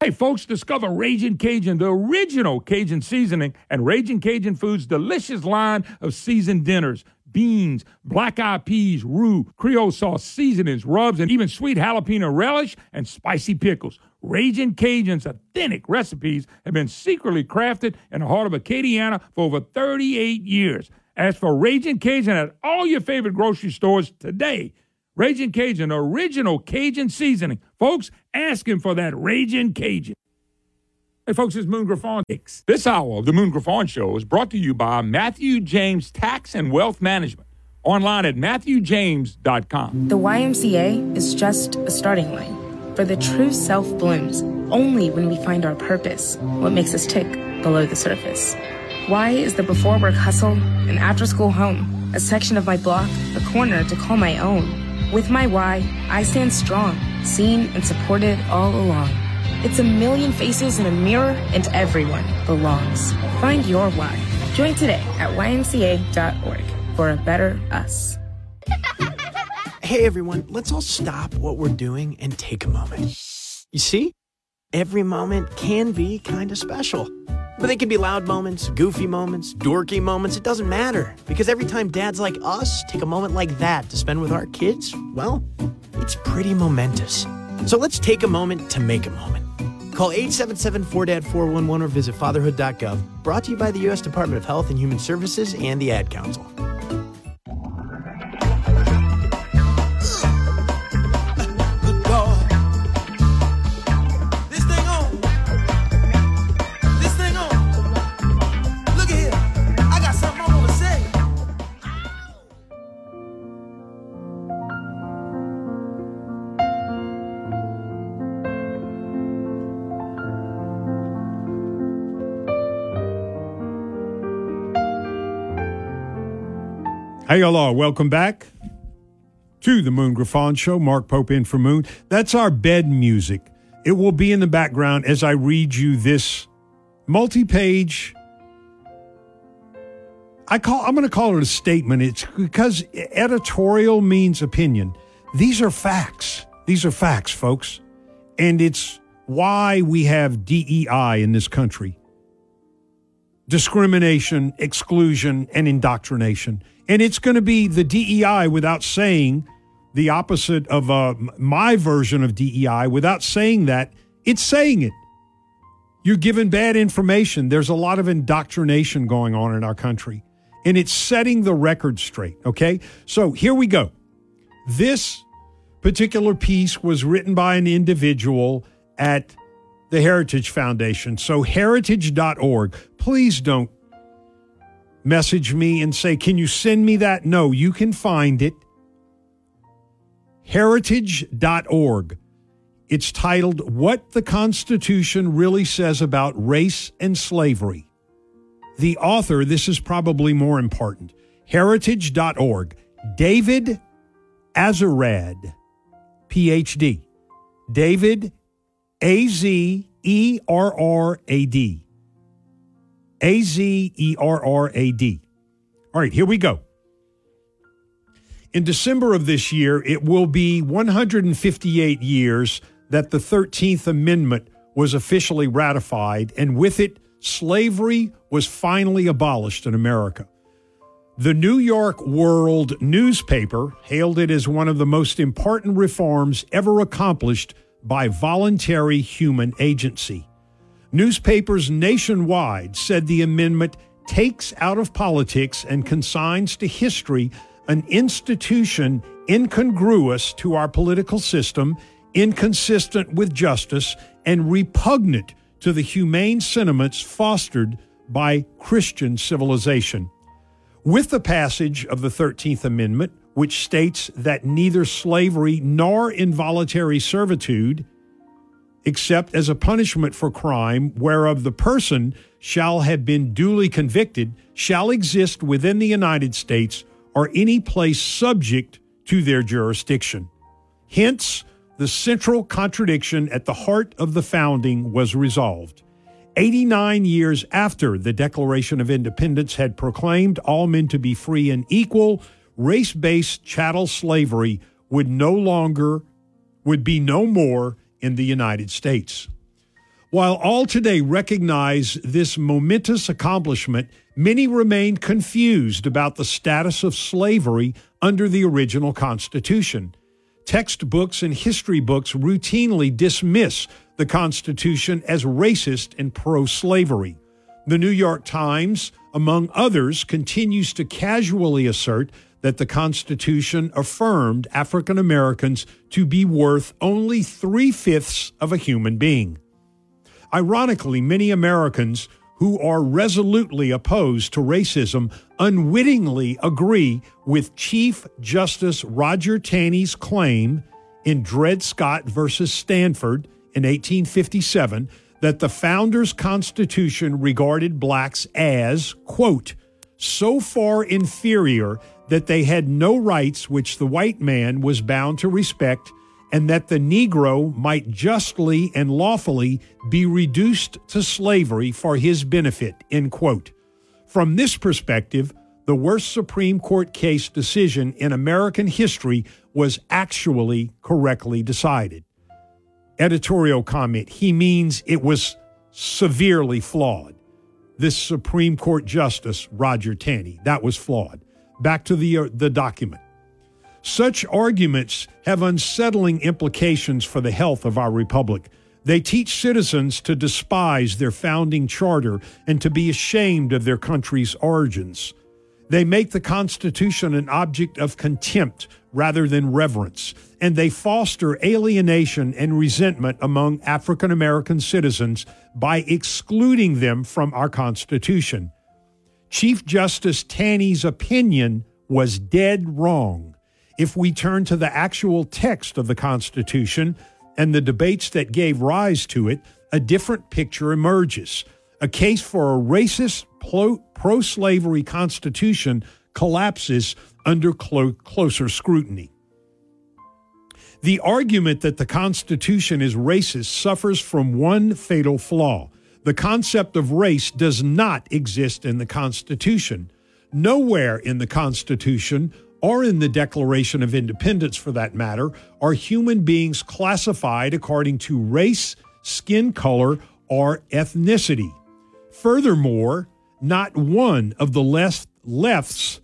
Hey, folks, discover Raging Cajun, the original Cajun seasoning, and Raging Cajun Foods' delicious line of seasoned dinners. Beans, black eyed peas, roux, Creole sauce, seasonings, rubs, and even sweet jalapeno relish and spicy pickles. Raging Cajun's authentic recipes have been secretly crafted in the heart of Acadiana for over 38 years. As for Raging Cajun at all your favorite grocery stores today. Raging Cajun, original Cajun seasoning. Folks, asking for that Raging Cajun. Hey, folks, it's Moon Griffin. This hour of the Moon Griffin Show is brought to you by Matthew James Tax and Wealth Management. Online at MatthewJames.com. The YMCA is just a starting line. For the true self blooms only when we find our purpose, what makes us tick below the surface. Why is the before work hustle, an after school home, a section of my block, a corner to call my own. With my why, I stand strong, seen and supported all along. It's a million faces in a mirror, and everyone belongs. Find your why. Join today at ymca.org for a better us. Hey everyone, let's all stop what we're doing and take a moment. You see? Every moment can be kind of special. But they can be loud moments, goofy moments, dorky moments, it doesn't matter. Because every time dads like us take a moment like that to spend with our kids, well, it's pretty momentous. So let's take a moment to make a moment. Call 877-4DAD-411 or visit fatherhood.gov. Brought to you by the U.S. Department of Health and Human Services and the Ad Council. Hey, y'all Welcome back to the Moon Griffin Show. Mark Pope in for Moon. That's our bed music. It will be in the background as I read you this multi-page. I call. I'm going to call it a statement. It's because editorial means opinion. These are facts. These are facts, folks, and it's why we have DEI in this country: discrimination, exclusion, and indoctrination. And it's going to be the DEI without saying the opposite of uh, my version of DEI. Without saying that, it's saying it. You're given bad information. There's a lot of indoctrination going on in our country, and it's setting the record straight. Okay. So here we go. This particular piece was written by an individual at the Heritage Foundation. So, heritage.org. Please don't message me and say, Can you send me that? No, you can find it. Heritage.org. It's titled What the Constitution Really Says About Race and Slavery. The author, this is probably more important, heritage.org, David Azerrad, PhD. David A Z E R R A D. A Z E R R A D. All right, here we go. In December of this year, it will be 158 years that the 13th Amendment was officially ratified, and with it, slavery was finally abolished in America. The New York World newspaper hailed it as one of the most important reforms ever accomplished by voluntary human agency. Newspapers nationwide said the amendment takes out of politics and consigns to history an institution incongruous to our political system, inconsistent with justice, and repugnant to the humane sentiments fostered by Christian civilization. With the passage of the 13th Amendment, which states that neither slavery nor involuntary servitude, except as a punishment for crime whereof the person shall have been duly convicted, shall exist within the United States or any place subject to their jurisdiction. Hence, the central contradiction at the heart of the founding was resolved. 89 years after the Declaration of Independence had proclaimed all men to be free and equal, race based chattel slavery would no longer, would be no more in the United States. While all today recognize this momentous accomplishment, many remain confused about the status of slavery under the original Constitution. Textbooks and history books routinely dismiss the Constitution as racist and pro slavery. The New York Times, among others, continues to casually assert that the Constitution affirmed African Americans to be worth only three fifths of a human being. Ironically, many Americans who are resolutely opposed to racism unwittingly agree with Chief Justice Roger Taney's claim in Dred Scott versus Sandford in 1857 that the founders' constitution regarded blacks as, quote, so far inferior that they had no rights which the white man was bound to respect, and that the Negro might justly and lawfully be reduced to slavery for his benefit, end quote. From this perspective, the worst Supreme Court case decision in American history was actually correctly decided. Editorial comment he means it was severely flawed. This Supreme Court Justice, Roger Taney, that was flawed. Back to the, uh, the document. Such arguments have unsettling implications for the health of our republic. They teach citizens to despise their founding charter and to be ashamed of their country's origins. They make the Constitution an object of contempt rather than reverence, and they foster alienation and resentment among African American citizens by excluding them from our Constitution. Chief Justice Taney's opinion was dead wrong. If we turn to the actual text of the Constitution and the debates that gave rise to it, a different picture emerges. A case for a racist pro slavery Constitution collapses under clo- closer scrutiny. The argument that the Constitution is racist suffers from one fatal flaw. The concept of race does not exist in the Constitution. Nowhere in the Constitution, or in the Declaration of Independence for that matter, are human beings classified according to race, skin color, or ethnicity. Furthermore, not one of the left, left's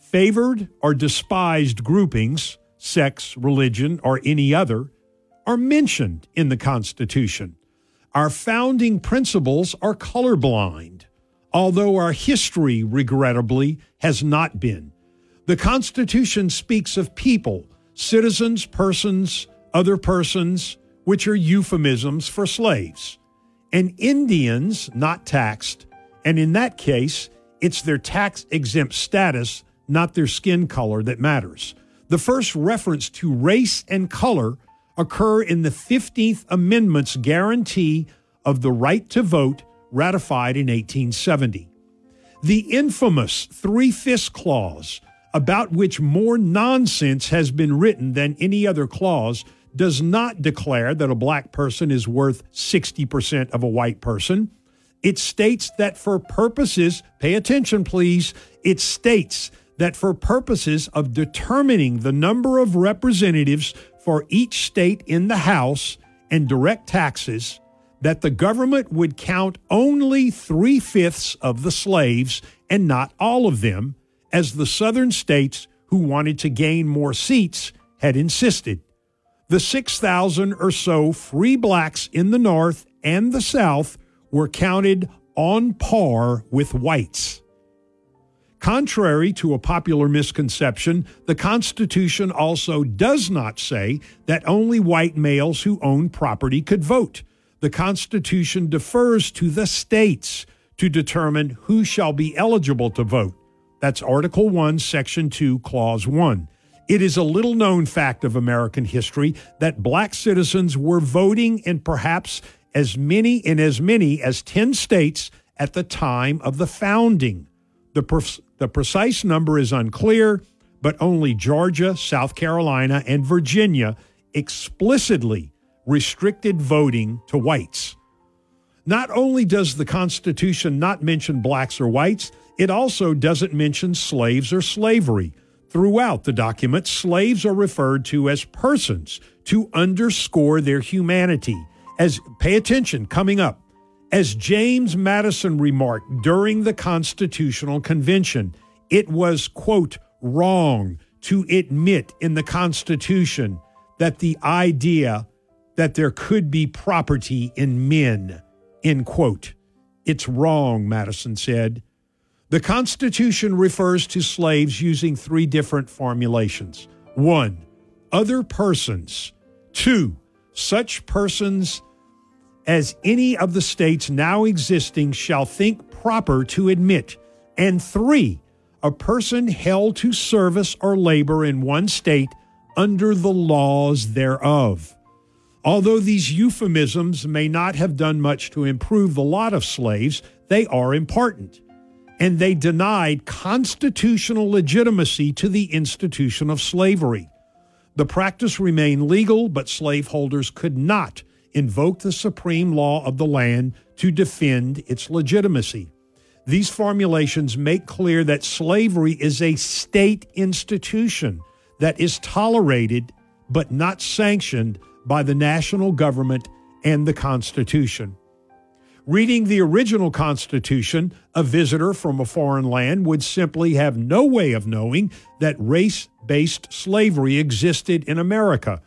favored or despised groupings, sex, religion, or any other, are mentioned in the Constitution. Our founding principles are colorblind, although our history, regrettably, has not been. The Constitution speaks of people, citizens, persons, other persons, which are euphemisms for slaves, and Indians not taxed. And in that case, it's their tax exempt status, not their skin color, that matters. The first reference to race and color occur in the 15th Amendment's guarantee of the right to vote ratified in 1870. The infamous Three Fifths Clause, about which more nonsense has been written than any other clause, does not declare that a black person is worth 60% of a white person. It states that for purposes, pay attention please, it states that for purposes of determining the number of representatives for each state in the House and direct taxes, that the government would count only three fifths of the slaves and not all of them, as the southern states who wanted to gain more seats had insisted. The 6,000 or so free blacks in the North and the South were counted on par with whites. Contrary to a popular misconception, the Constitution also does not say that only white males who own property could vote. The Constitution defers to the states to determine who shall be eligible to vote. That's Article 1, Section 2, Clause 1. It is a little known fact of American history that black citizens were voting in perhaps as many in as many as 10 states at the time of the founding. The, the precise number is unclear, but only Georgia, South Carolina, and Virginia explicitly restricted voting to whites. Not only does the Constitution not mention blacks or whites, it also doesn't mention slaves or slavery. Throughout the document, slaves are referred to as persons to underscore their humanity. As pay attention coming up. As James Madison remarked during the Constitutional Convention, it was, quote, wrong to admit in the Constitution that the idea that there could be property in men, end quote. It's wrong, Madison said. The Constitution refers to slaves using three different formulations. One, other persons. Two, such persons as any of the states now existing shall think proper to admit. And three, a person held to service or labor in one state under the laws thereof. Although these euphemisms may not have done much to improve the lot of slaves, they are important. And they denied constitutional legitimacy to the institution of slavery. The practice remained legal, but slaveholders could not invoke the supreme law of the land to defend its legitimacy. These formulations make clear that slavery is a state institution that is tolerated but not sanctioned by the national government and the Constitution. Reading the original Constitution, a visitor from a foreign land would simply have no way of knowing that race based slavery existed in America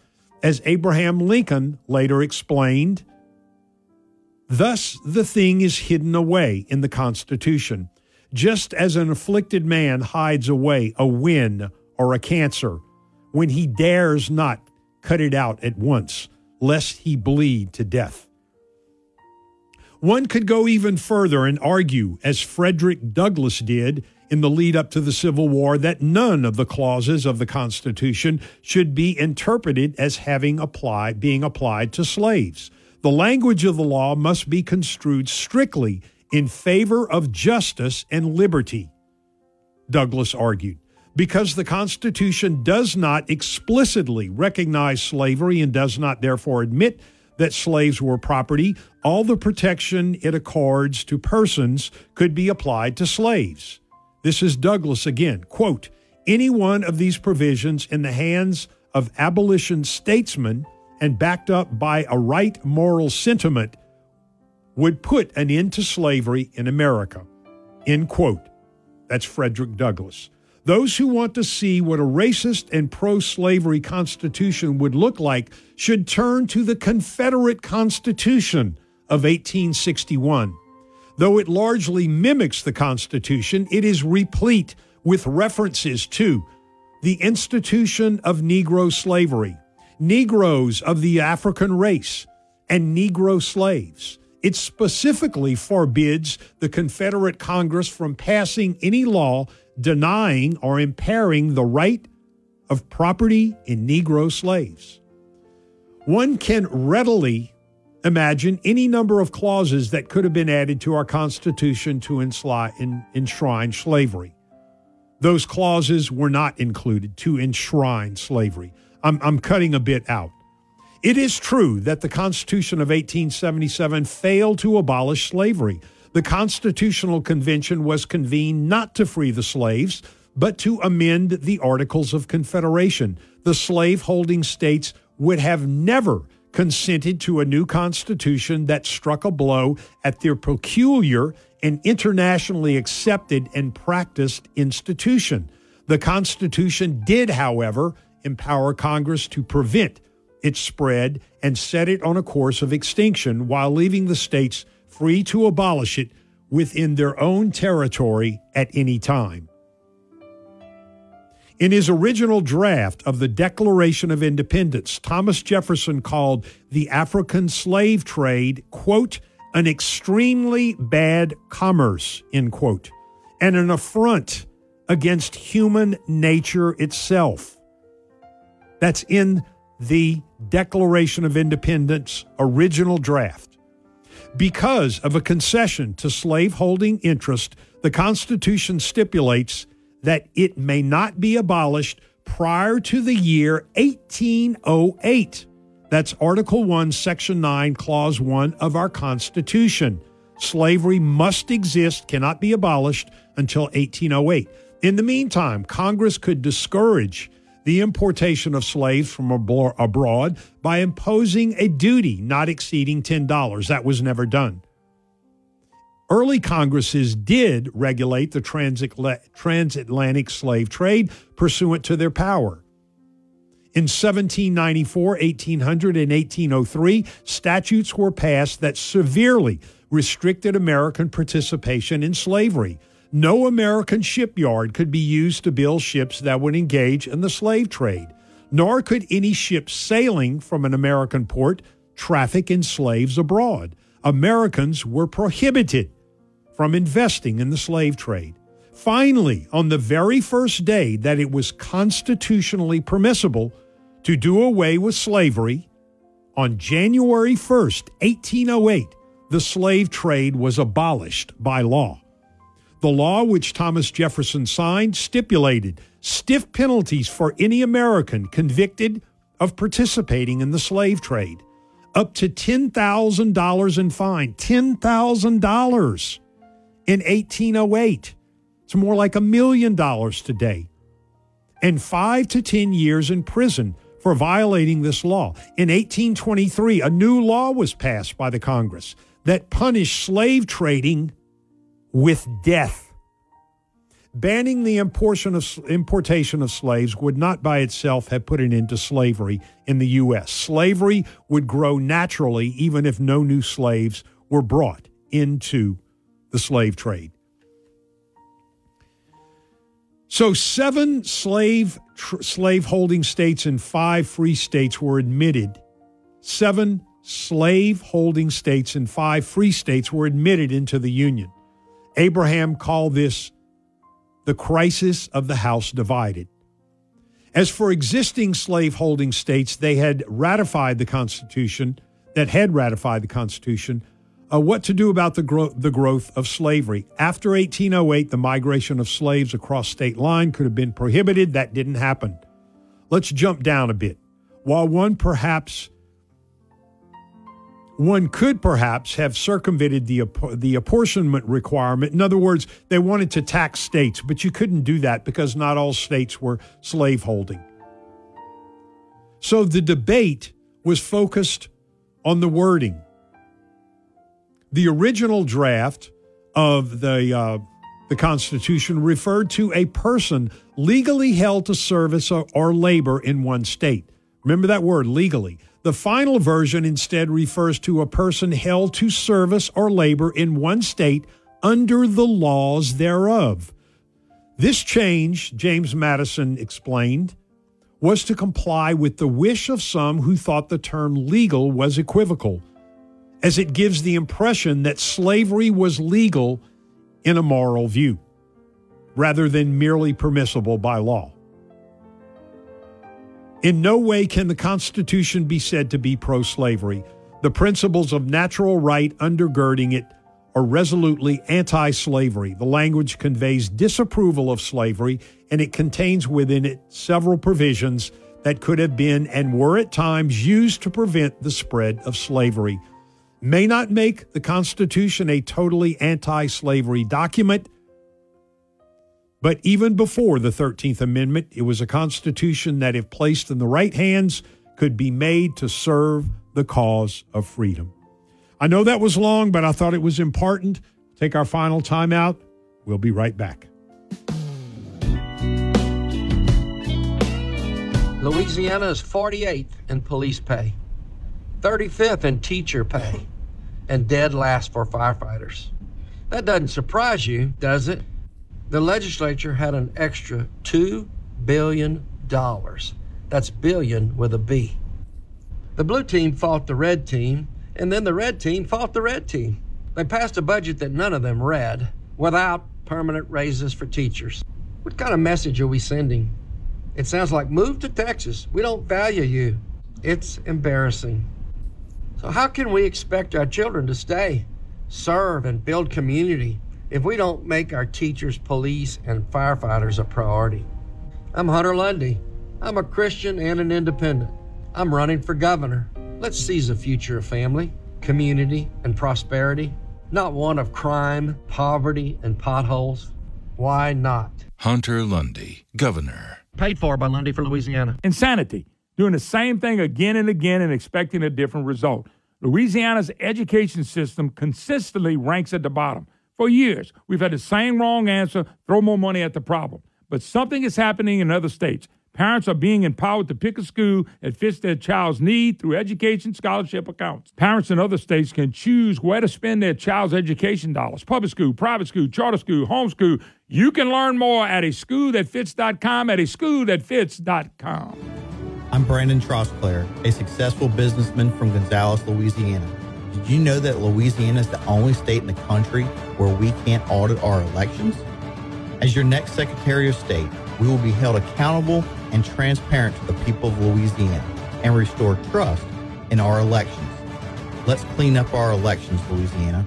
as Abraham Lincoln later explained. Thus, the thing is hidden away in the Constitution, just as an afflicted man hides away a wen or a cancer when he dares not cut it out at once, lest he bleed to death. One could go even further and argue, as Frederick Douglass did in the lead up to the Civil War that none of the clauses of the Constitution should be interpreted as having applied being applied to slaves. The language of the law must be construed strictly in favor of justice and liberty, Douglass argued. Because the Constitution does not explicitly recognize slavery and does not therefore admit that slaves were property, all the protection it accords to persons could be applied to slaves. This is Douglass again. Quote Any one of these provisions in the hands of abolition statesmen and backed up by a right moral sentiment would put an end to slavery in America. End quote. That's Frederick Douglass. Those who want to see what a racist and pro slavery Constitution would look like should turn to the Confederate Constitution of 1861. Though it largely mimics the Constitution, it is replete with references to the institution of Negro slavery, Negroes of the African race, and Negro slaves. It specifically forbids the Confederate Congress from passing any law denying or impairing the right of property in Negro slaves. One can readily imagine any number of clauses that could have been added to our Constitution to enshrine slavery. Those clauses were not included to enshrine slavery. I'm, I'm cutting a bit out. It is true that the Constitution of 1877 failed to abolish slavery. The Constitutional Convention was convened not to free the slaves, but to amend the Articles of Confederation. The slave-holding states would have never consented to a new constitution that struck a blow at their peculiar and internationally accepted and practiced institution. The Constitution did, however, empower Congress to prevent its spread and set it on a course of extinction while leaving the states free to abolish it within their own territory at any time. In his original draft of the Declaration of Independence, Thomas Jefferson called the African slave trade, quote, an extremely bad commerce, end quote, and an affront against human nature itself. That's in the Declaration of Independence original draft. Because of a concession to slaveholding interest, the Constitution stipulates that it may not be abolished prior to the year 1808. That's Article 1, Section 9, Clause 1 of our Constitution. Slavery must exist, cannot be abolished until 1808. In the meantime, Congress could discourage the importation of slaves from abroad by imposing a duty not exceeding $10. That was never done. Early Congresses did regulate the transatlantic slave trade pursuant to their power. In 1794, 1800, and 1803, statutes were passed that severely restricted American participation in slavery. No American shipyard could be used to build ships that would engage in the slave trade, nor could any ship sailing from an American port traffic in slaves abroad. Americans were prohibited from investing in the slave trade. Finally, on the very first day that it was constitutionally permissible to do away with slavery, on January 1st, 1808, the slave trade was abolished by law. The law which Thomas Jefferson signed stipulated stiff penalties for any American convicted of participating in the slave trade, up to $10,000 in fine. $10,000 in 1808. It's more like a million dollars today. And five to 10 years in prison for violating this law. In 1823, a new law was passed by the Congress that punished slave trading with death. Banning the importation of, slaves would not by itself have put an end to slavery in the U.S. Slavery would grow naturally even if no new slaves were brought into the slave trade. So, seven slave tr- slave holding states and five free states were admitted. Seven slave holding states and five free states were admitted into the Union. Abraham called this the crisis of the house divided. As for existing slave holding states, they had ratified the Constitution, that had ratified the Constitution, uh, what to do about the, gro- the growth of slavery. After 1808, the migration of slaves across state line could have been prohibited. That didn't happen. Let's jump down a bit. While one perhaps one could perhaps have circumvented the, the apportionment requirement. In other words, they wanted to tax states, but you couldn't do that because not all states were slaveholding. So the debate was focused on the wording. The original draft of the, uh, the Constitution referred to a person legally held to service or, or labor in one state. Remember that word, legally. The final version instead refers to a person held to service or labor in one state under the laws thereof. This change, James Madison explained, was to comply with the wish of some who thought the term legal was equivocal, as it gives the impression that slavery was legal in a moral view, rather than merely permissible by law. In no way can the Constitution be said to be pro slavery. The principles of natural right undergirding it are resolutely anti slavery. The language conveys disapproval of slavery, and it contains within it several provisions that could have been and were at times used to prevent the spread of slavery. May not make the Constitution a totally anti slavery document, but even before the 13th Amendment, it was a Constitution that, if placed in the right hands, could be made to serve the cause of freedom. I know that was long, but I thought it was important. Take our final time out. We'll be right back. Louisiana is 48th in police pay, 35th in teacher pay, and dead last for firefighters. That doesn't surprise you, does it? The legislature had an extra $2 billion. That's billion with a B. The blue team fought the red team, and then the red team fought the red team. They passed a budget that none of them read without permanent raises for teachers. What kind of message are we sending? It sounds like move to Texas. We don't value you. It's embarrassing. So, how can we expect our children to stay, serve, and build community if we don't make our teachers, police, and firefighters a priority? I'm Hunter Lundy. I'm a Christian and an independent. I'm running for governor. Let's seize the future of family, community, and prosperity, not one of crime, poverty, and potholes. Why not? Hunter Lundy, Governor. Paid for by Lundy for Louisiana. Insanity. Doing the same thing again and again and expecting a different result. Louisiana's education system consistently ranks at the bottom. For years, we've had the same wrong answer throw more money at the problem. But something is happening in other states. Parents are being empowered to pick a school that fits their child's need through education scholarship accounts. Parents in other states can choose where to spend their child's education dollars public school, private school, charter school, homeschool. You can learn more at a schoolthatfits.com, at a schoolthatfits.com. I'm Brandon Trosclair, a successful businessman from Gonzales, Louisiana. Did you know that Louisiana is the only state in the country where we can't audit our elections? As your next Secretary of State, we will be held accountable and transparent to the people of Louisiana and restore trust in our elections. Let's clean up our elections, Louisiana.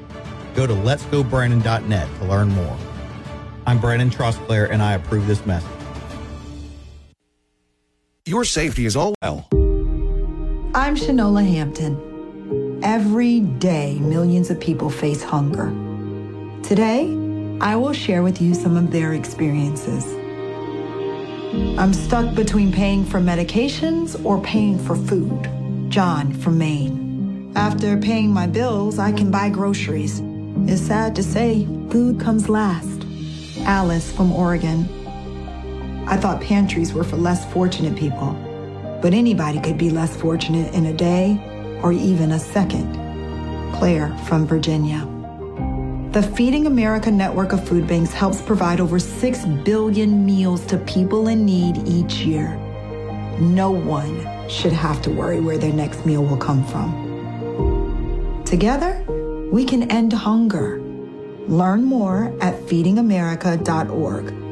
Go to letsgobrandon.net to learn more. I'm Brandon Trosclair, and I approve this message. Your safety is all. Well. I'm Shanola Hampton. Every day, millions of people face hunger. Today, I will share with you some of their experiences. I'm stuck between paying for medications or paying for food. John from Maine. After paying my bills, I can buy groceries. It's sad to say, food comes last. Alice from Oregon. I thought pantries were for less fortunate people, but anybody could be less fortunate in a day or even a second. Claire from Virginia. The Feeding America network of food banks helps provide over 6 billion meals to people in need each year. No one should have to worry where their next meal will come from. Together, we can end hunger. Learn more at feedingamerica.org.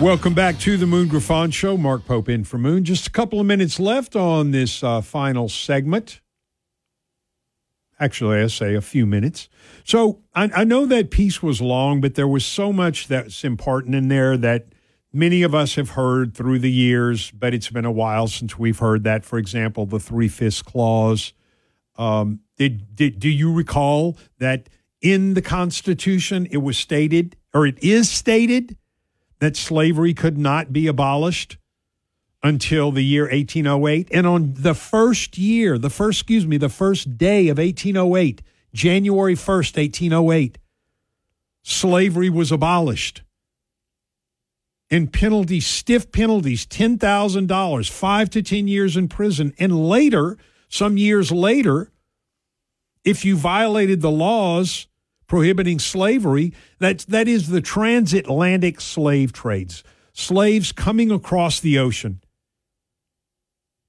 Welcome back to the Moon Griffin Show. Mark Pope in for Moon. Just a couple of minutes left on this uh, final segment. Actually, I say a few minutes. So I, I know that piece was long, but there was so much that's important in there that many of us have heard through the years, but it's been a while since we've heard that. For example, the three fifths clause. Um, did, did do you recall that in the Constitution it was stated, or it is stated, that slavery could not be abolished until the year 1808. And on the first year, the first, excuse me, the first day of 1808, January 1st, 1808, slavery was abolished. And penalties, stiff penalties, $10,000, five to 10 years in prison. And later, some years later, if you violated the laws, prohibiting slavery. That, that is the transatlantic slave trades, slaves coming across the ocean.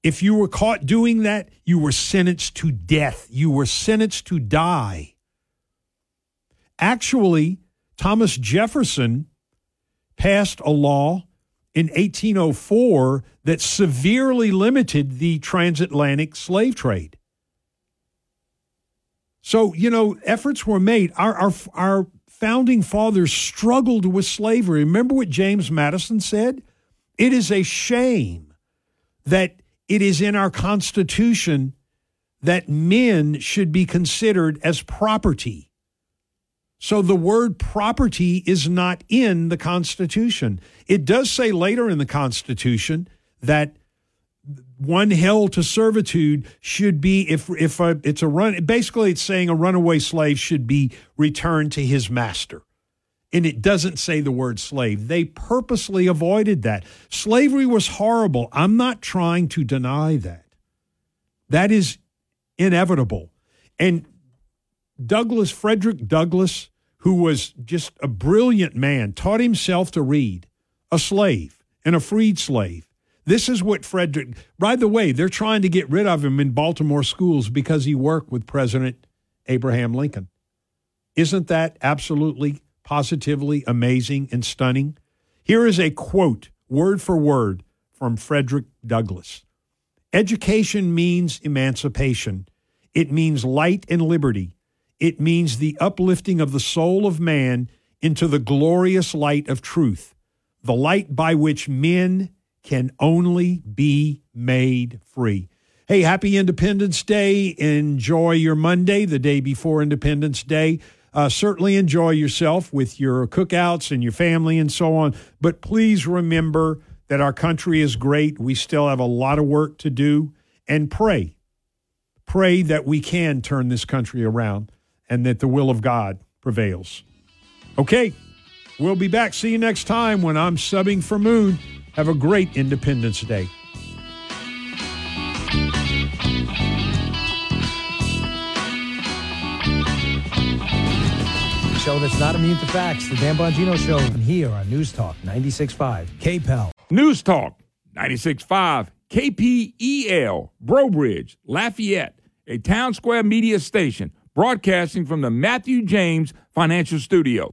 If you were caught doing that, you were sentenced to death. You were sentenced to die. Actually, Thomas Jefferson passed a law in 1804 that severely limited the transatlantic slave trade. So, you know, efforts were made. Our, our, our founding fathers struggled with slavery. Remember what James Madison said? It is a shame that it is in our Constitution that men should be considered as property. So the word property is not in the Constitution. It does say later in the Constitution that one hell to servitude should be if if a, it's a run basically it's saying a runaway slave should be returned to his master. And it doesn't say the word slave. They purposely avoided that. Slavery was horrible. I'm not trying to deny that. That is inevitable. And douglass frederick douglass who was just a brilliant man taught himself to read. A slave and a freed slave this is what Frederick, by the way, they're trying to get rid of him in Baltimore schools because he worked with President Abraham Lincoln. Isn't that absolutely, positively amazing and stunning? Here is a quote, word for word, from Frederick Douglass Education means emancipation, it means light and liberty, it means the uplifting of the soul of man into the glorious light of truth, the light by which men can only be made free. Hey, happy Independence Day. Enjoy your Monday, the day before Independence Day. Uh, certainly enjoy yourself with your cookouts and your family and so on. But please remember that our country is great. We still have a lot of work to do. And pray. Pray that we can turn this country around and that the will of God prevails. Okay, we'll be back. See you next time when I'm subbing for Moon. Have a great Independence Day. Show that's not immune to facts. The Dan Bongino Show and here on News Talk 96.5 KPEL. News Talk 96.5 KPEL, Breaux Bridge, Lafayette, a Townsquare Media station broadcasting from the Matthew James Financial Studio.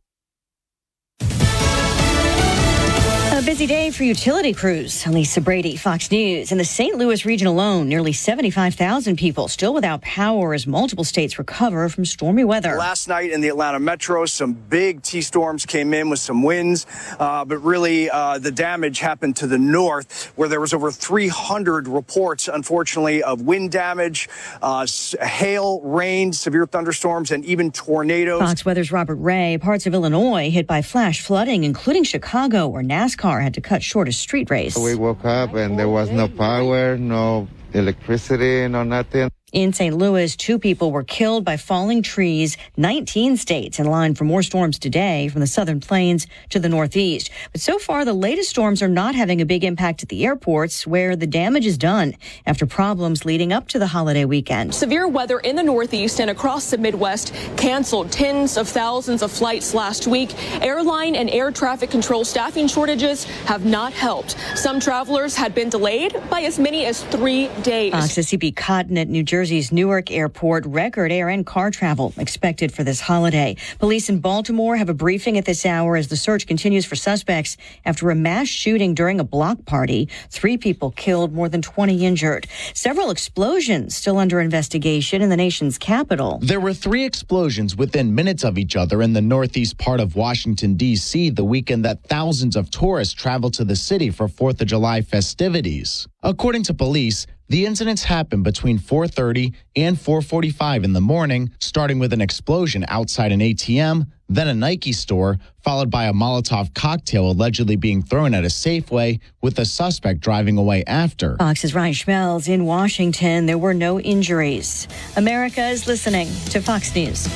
Busy day for utility crews. Lisa Brady, Fox News. In the St. Louis region alone, nearly 75,000 people still without power as multiple states recover from stormy weather. Last night in the Atlanta metro, some big T storms came in with some winds, uh, but really uh, the damage happened to the north, where there was over 300 reports, unfortunately, of wind damage, uh, hail, rain, severe thunderstorms, and even tornadoes. Fox Weather's Robert Ray. Parts of Illinois hit by flash flooding, including Chicago, where NASCAR had to cut short a street race. We woke up and there was no power, no electricity, no nothing. In St. Louis, two people were killed by falling trees. 19 states in line for more storms today from the southern plains to the northeast. But so far, the latest storms are not having a big impact at the airports where the damage is done after problems leading up to the holiday weekend. Severe weather in the northeast and across the Midwest canceled tens of thousands of flights last week. Airline and air traffic control staffing shortages have not helped. Some travelers had been delayed by as many as three days. Fox's CB Cotton at New Jersey. Jersey's Newark Airport, record air and car travel expected for this holiday. Police in Baltimore have a briefing at this hour as the search continues for suspects after a mass shooting during a block party. Three people killed, more than 20 injured. Several explosions still under investigation in the nation's capital. There were three explosions within minutes of each other in the northeast part of Washington, D.C., the weekend that thousands of tourists traveled to the city for 4th of July festivities. According to police, the incidents happened between 4:30 and 4:45 in the morning, starting with an explosion outside an ATM, then a Nike store, followed by a Molotov cocktail allegedly being thrown at a Safeway, with the suspect driving away after. Fox's Ryan Schmelz in Washington. There were no injuries. America is listening to Fox News.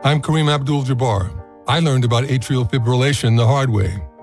I'm Kareem Abdul-Jabbar. I learned about atrial fibrillation the hard way.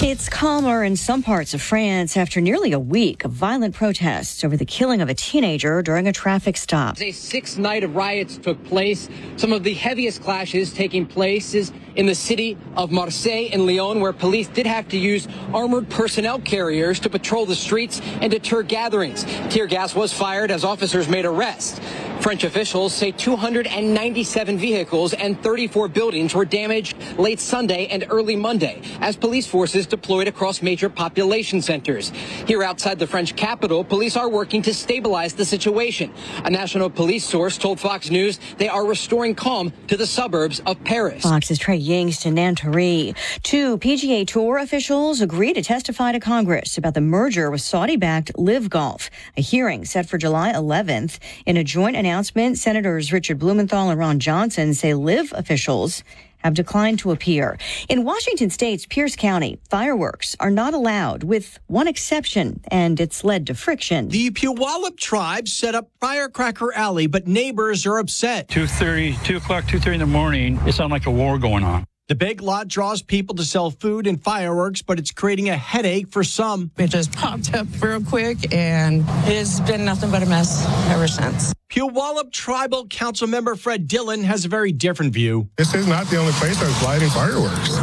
It's calmer in some parts of France after nearly a week of violent protests over the killing of a teenager during a traffic stop. A sixth night of riots took place. Some of the heaviest clashes taking place is in the city of Marseille and Lyon, where police did have to use armored personnel carriers to patrol the streets and deter gatherings. Tear gas was fired as officers made arrests. French officials say 297 vehicles and 34 buildings were damaged late Sunday and early Monday as police forces deployed across major population centers. Here outside the French capital, police are working to stabilize the situation. A national police source told Fox News they are restoring calm to the suburbs of Paris. Fox's Trey Yingst to Nanterre. Two PGA Tour officials agree to testify to Congress about the merger with Saudi-backed LIV Golf. A hearing set for July 11th. In a joint announcement, Senators Richard Blumenthal and Ron Johnson say LIV officials have declined to appear. In Washington state's Pierce County, fireworks are not allowed with one exception, and it's led to friction. The Puyallup tribe set up Firecracker Alley, but neighbors are upset. 2.30, 2 o'clock, 2.30 in the morning, it sounded like a war going on. The big lot draws people to sell food and fireworks, but it's creating a headache for some. It just popped up real quick, and it's been nothing but a mess ever since. Puyallup Tribal Council member Fred Dillon has a very different view. This is not the only place that's lighting fireworks.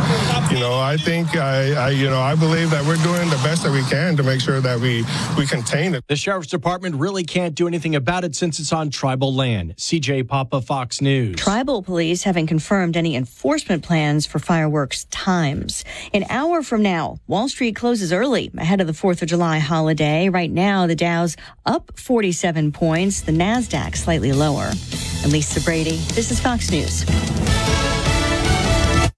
You know, I think I, I, you know, I believe that we're doing the best that we can to make sure that we we contain it. The sheriff's department really can't do anything about it since it's on tribal land. CJ Papa, Fox News. Tribal police haven't confirmed any enforcement plans for fireworks times. An hour from now, Wall Street closes early ahead of the 4th of July holiday. Right now, the Dow's up 47 points, the NASDAQ slightly lower. I'm Lisa Brady. This is Fox News.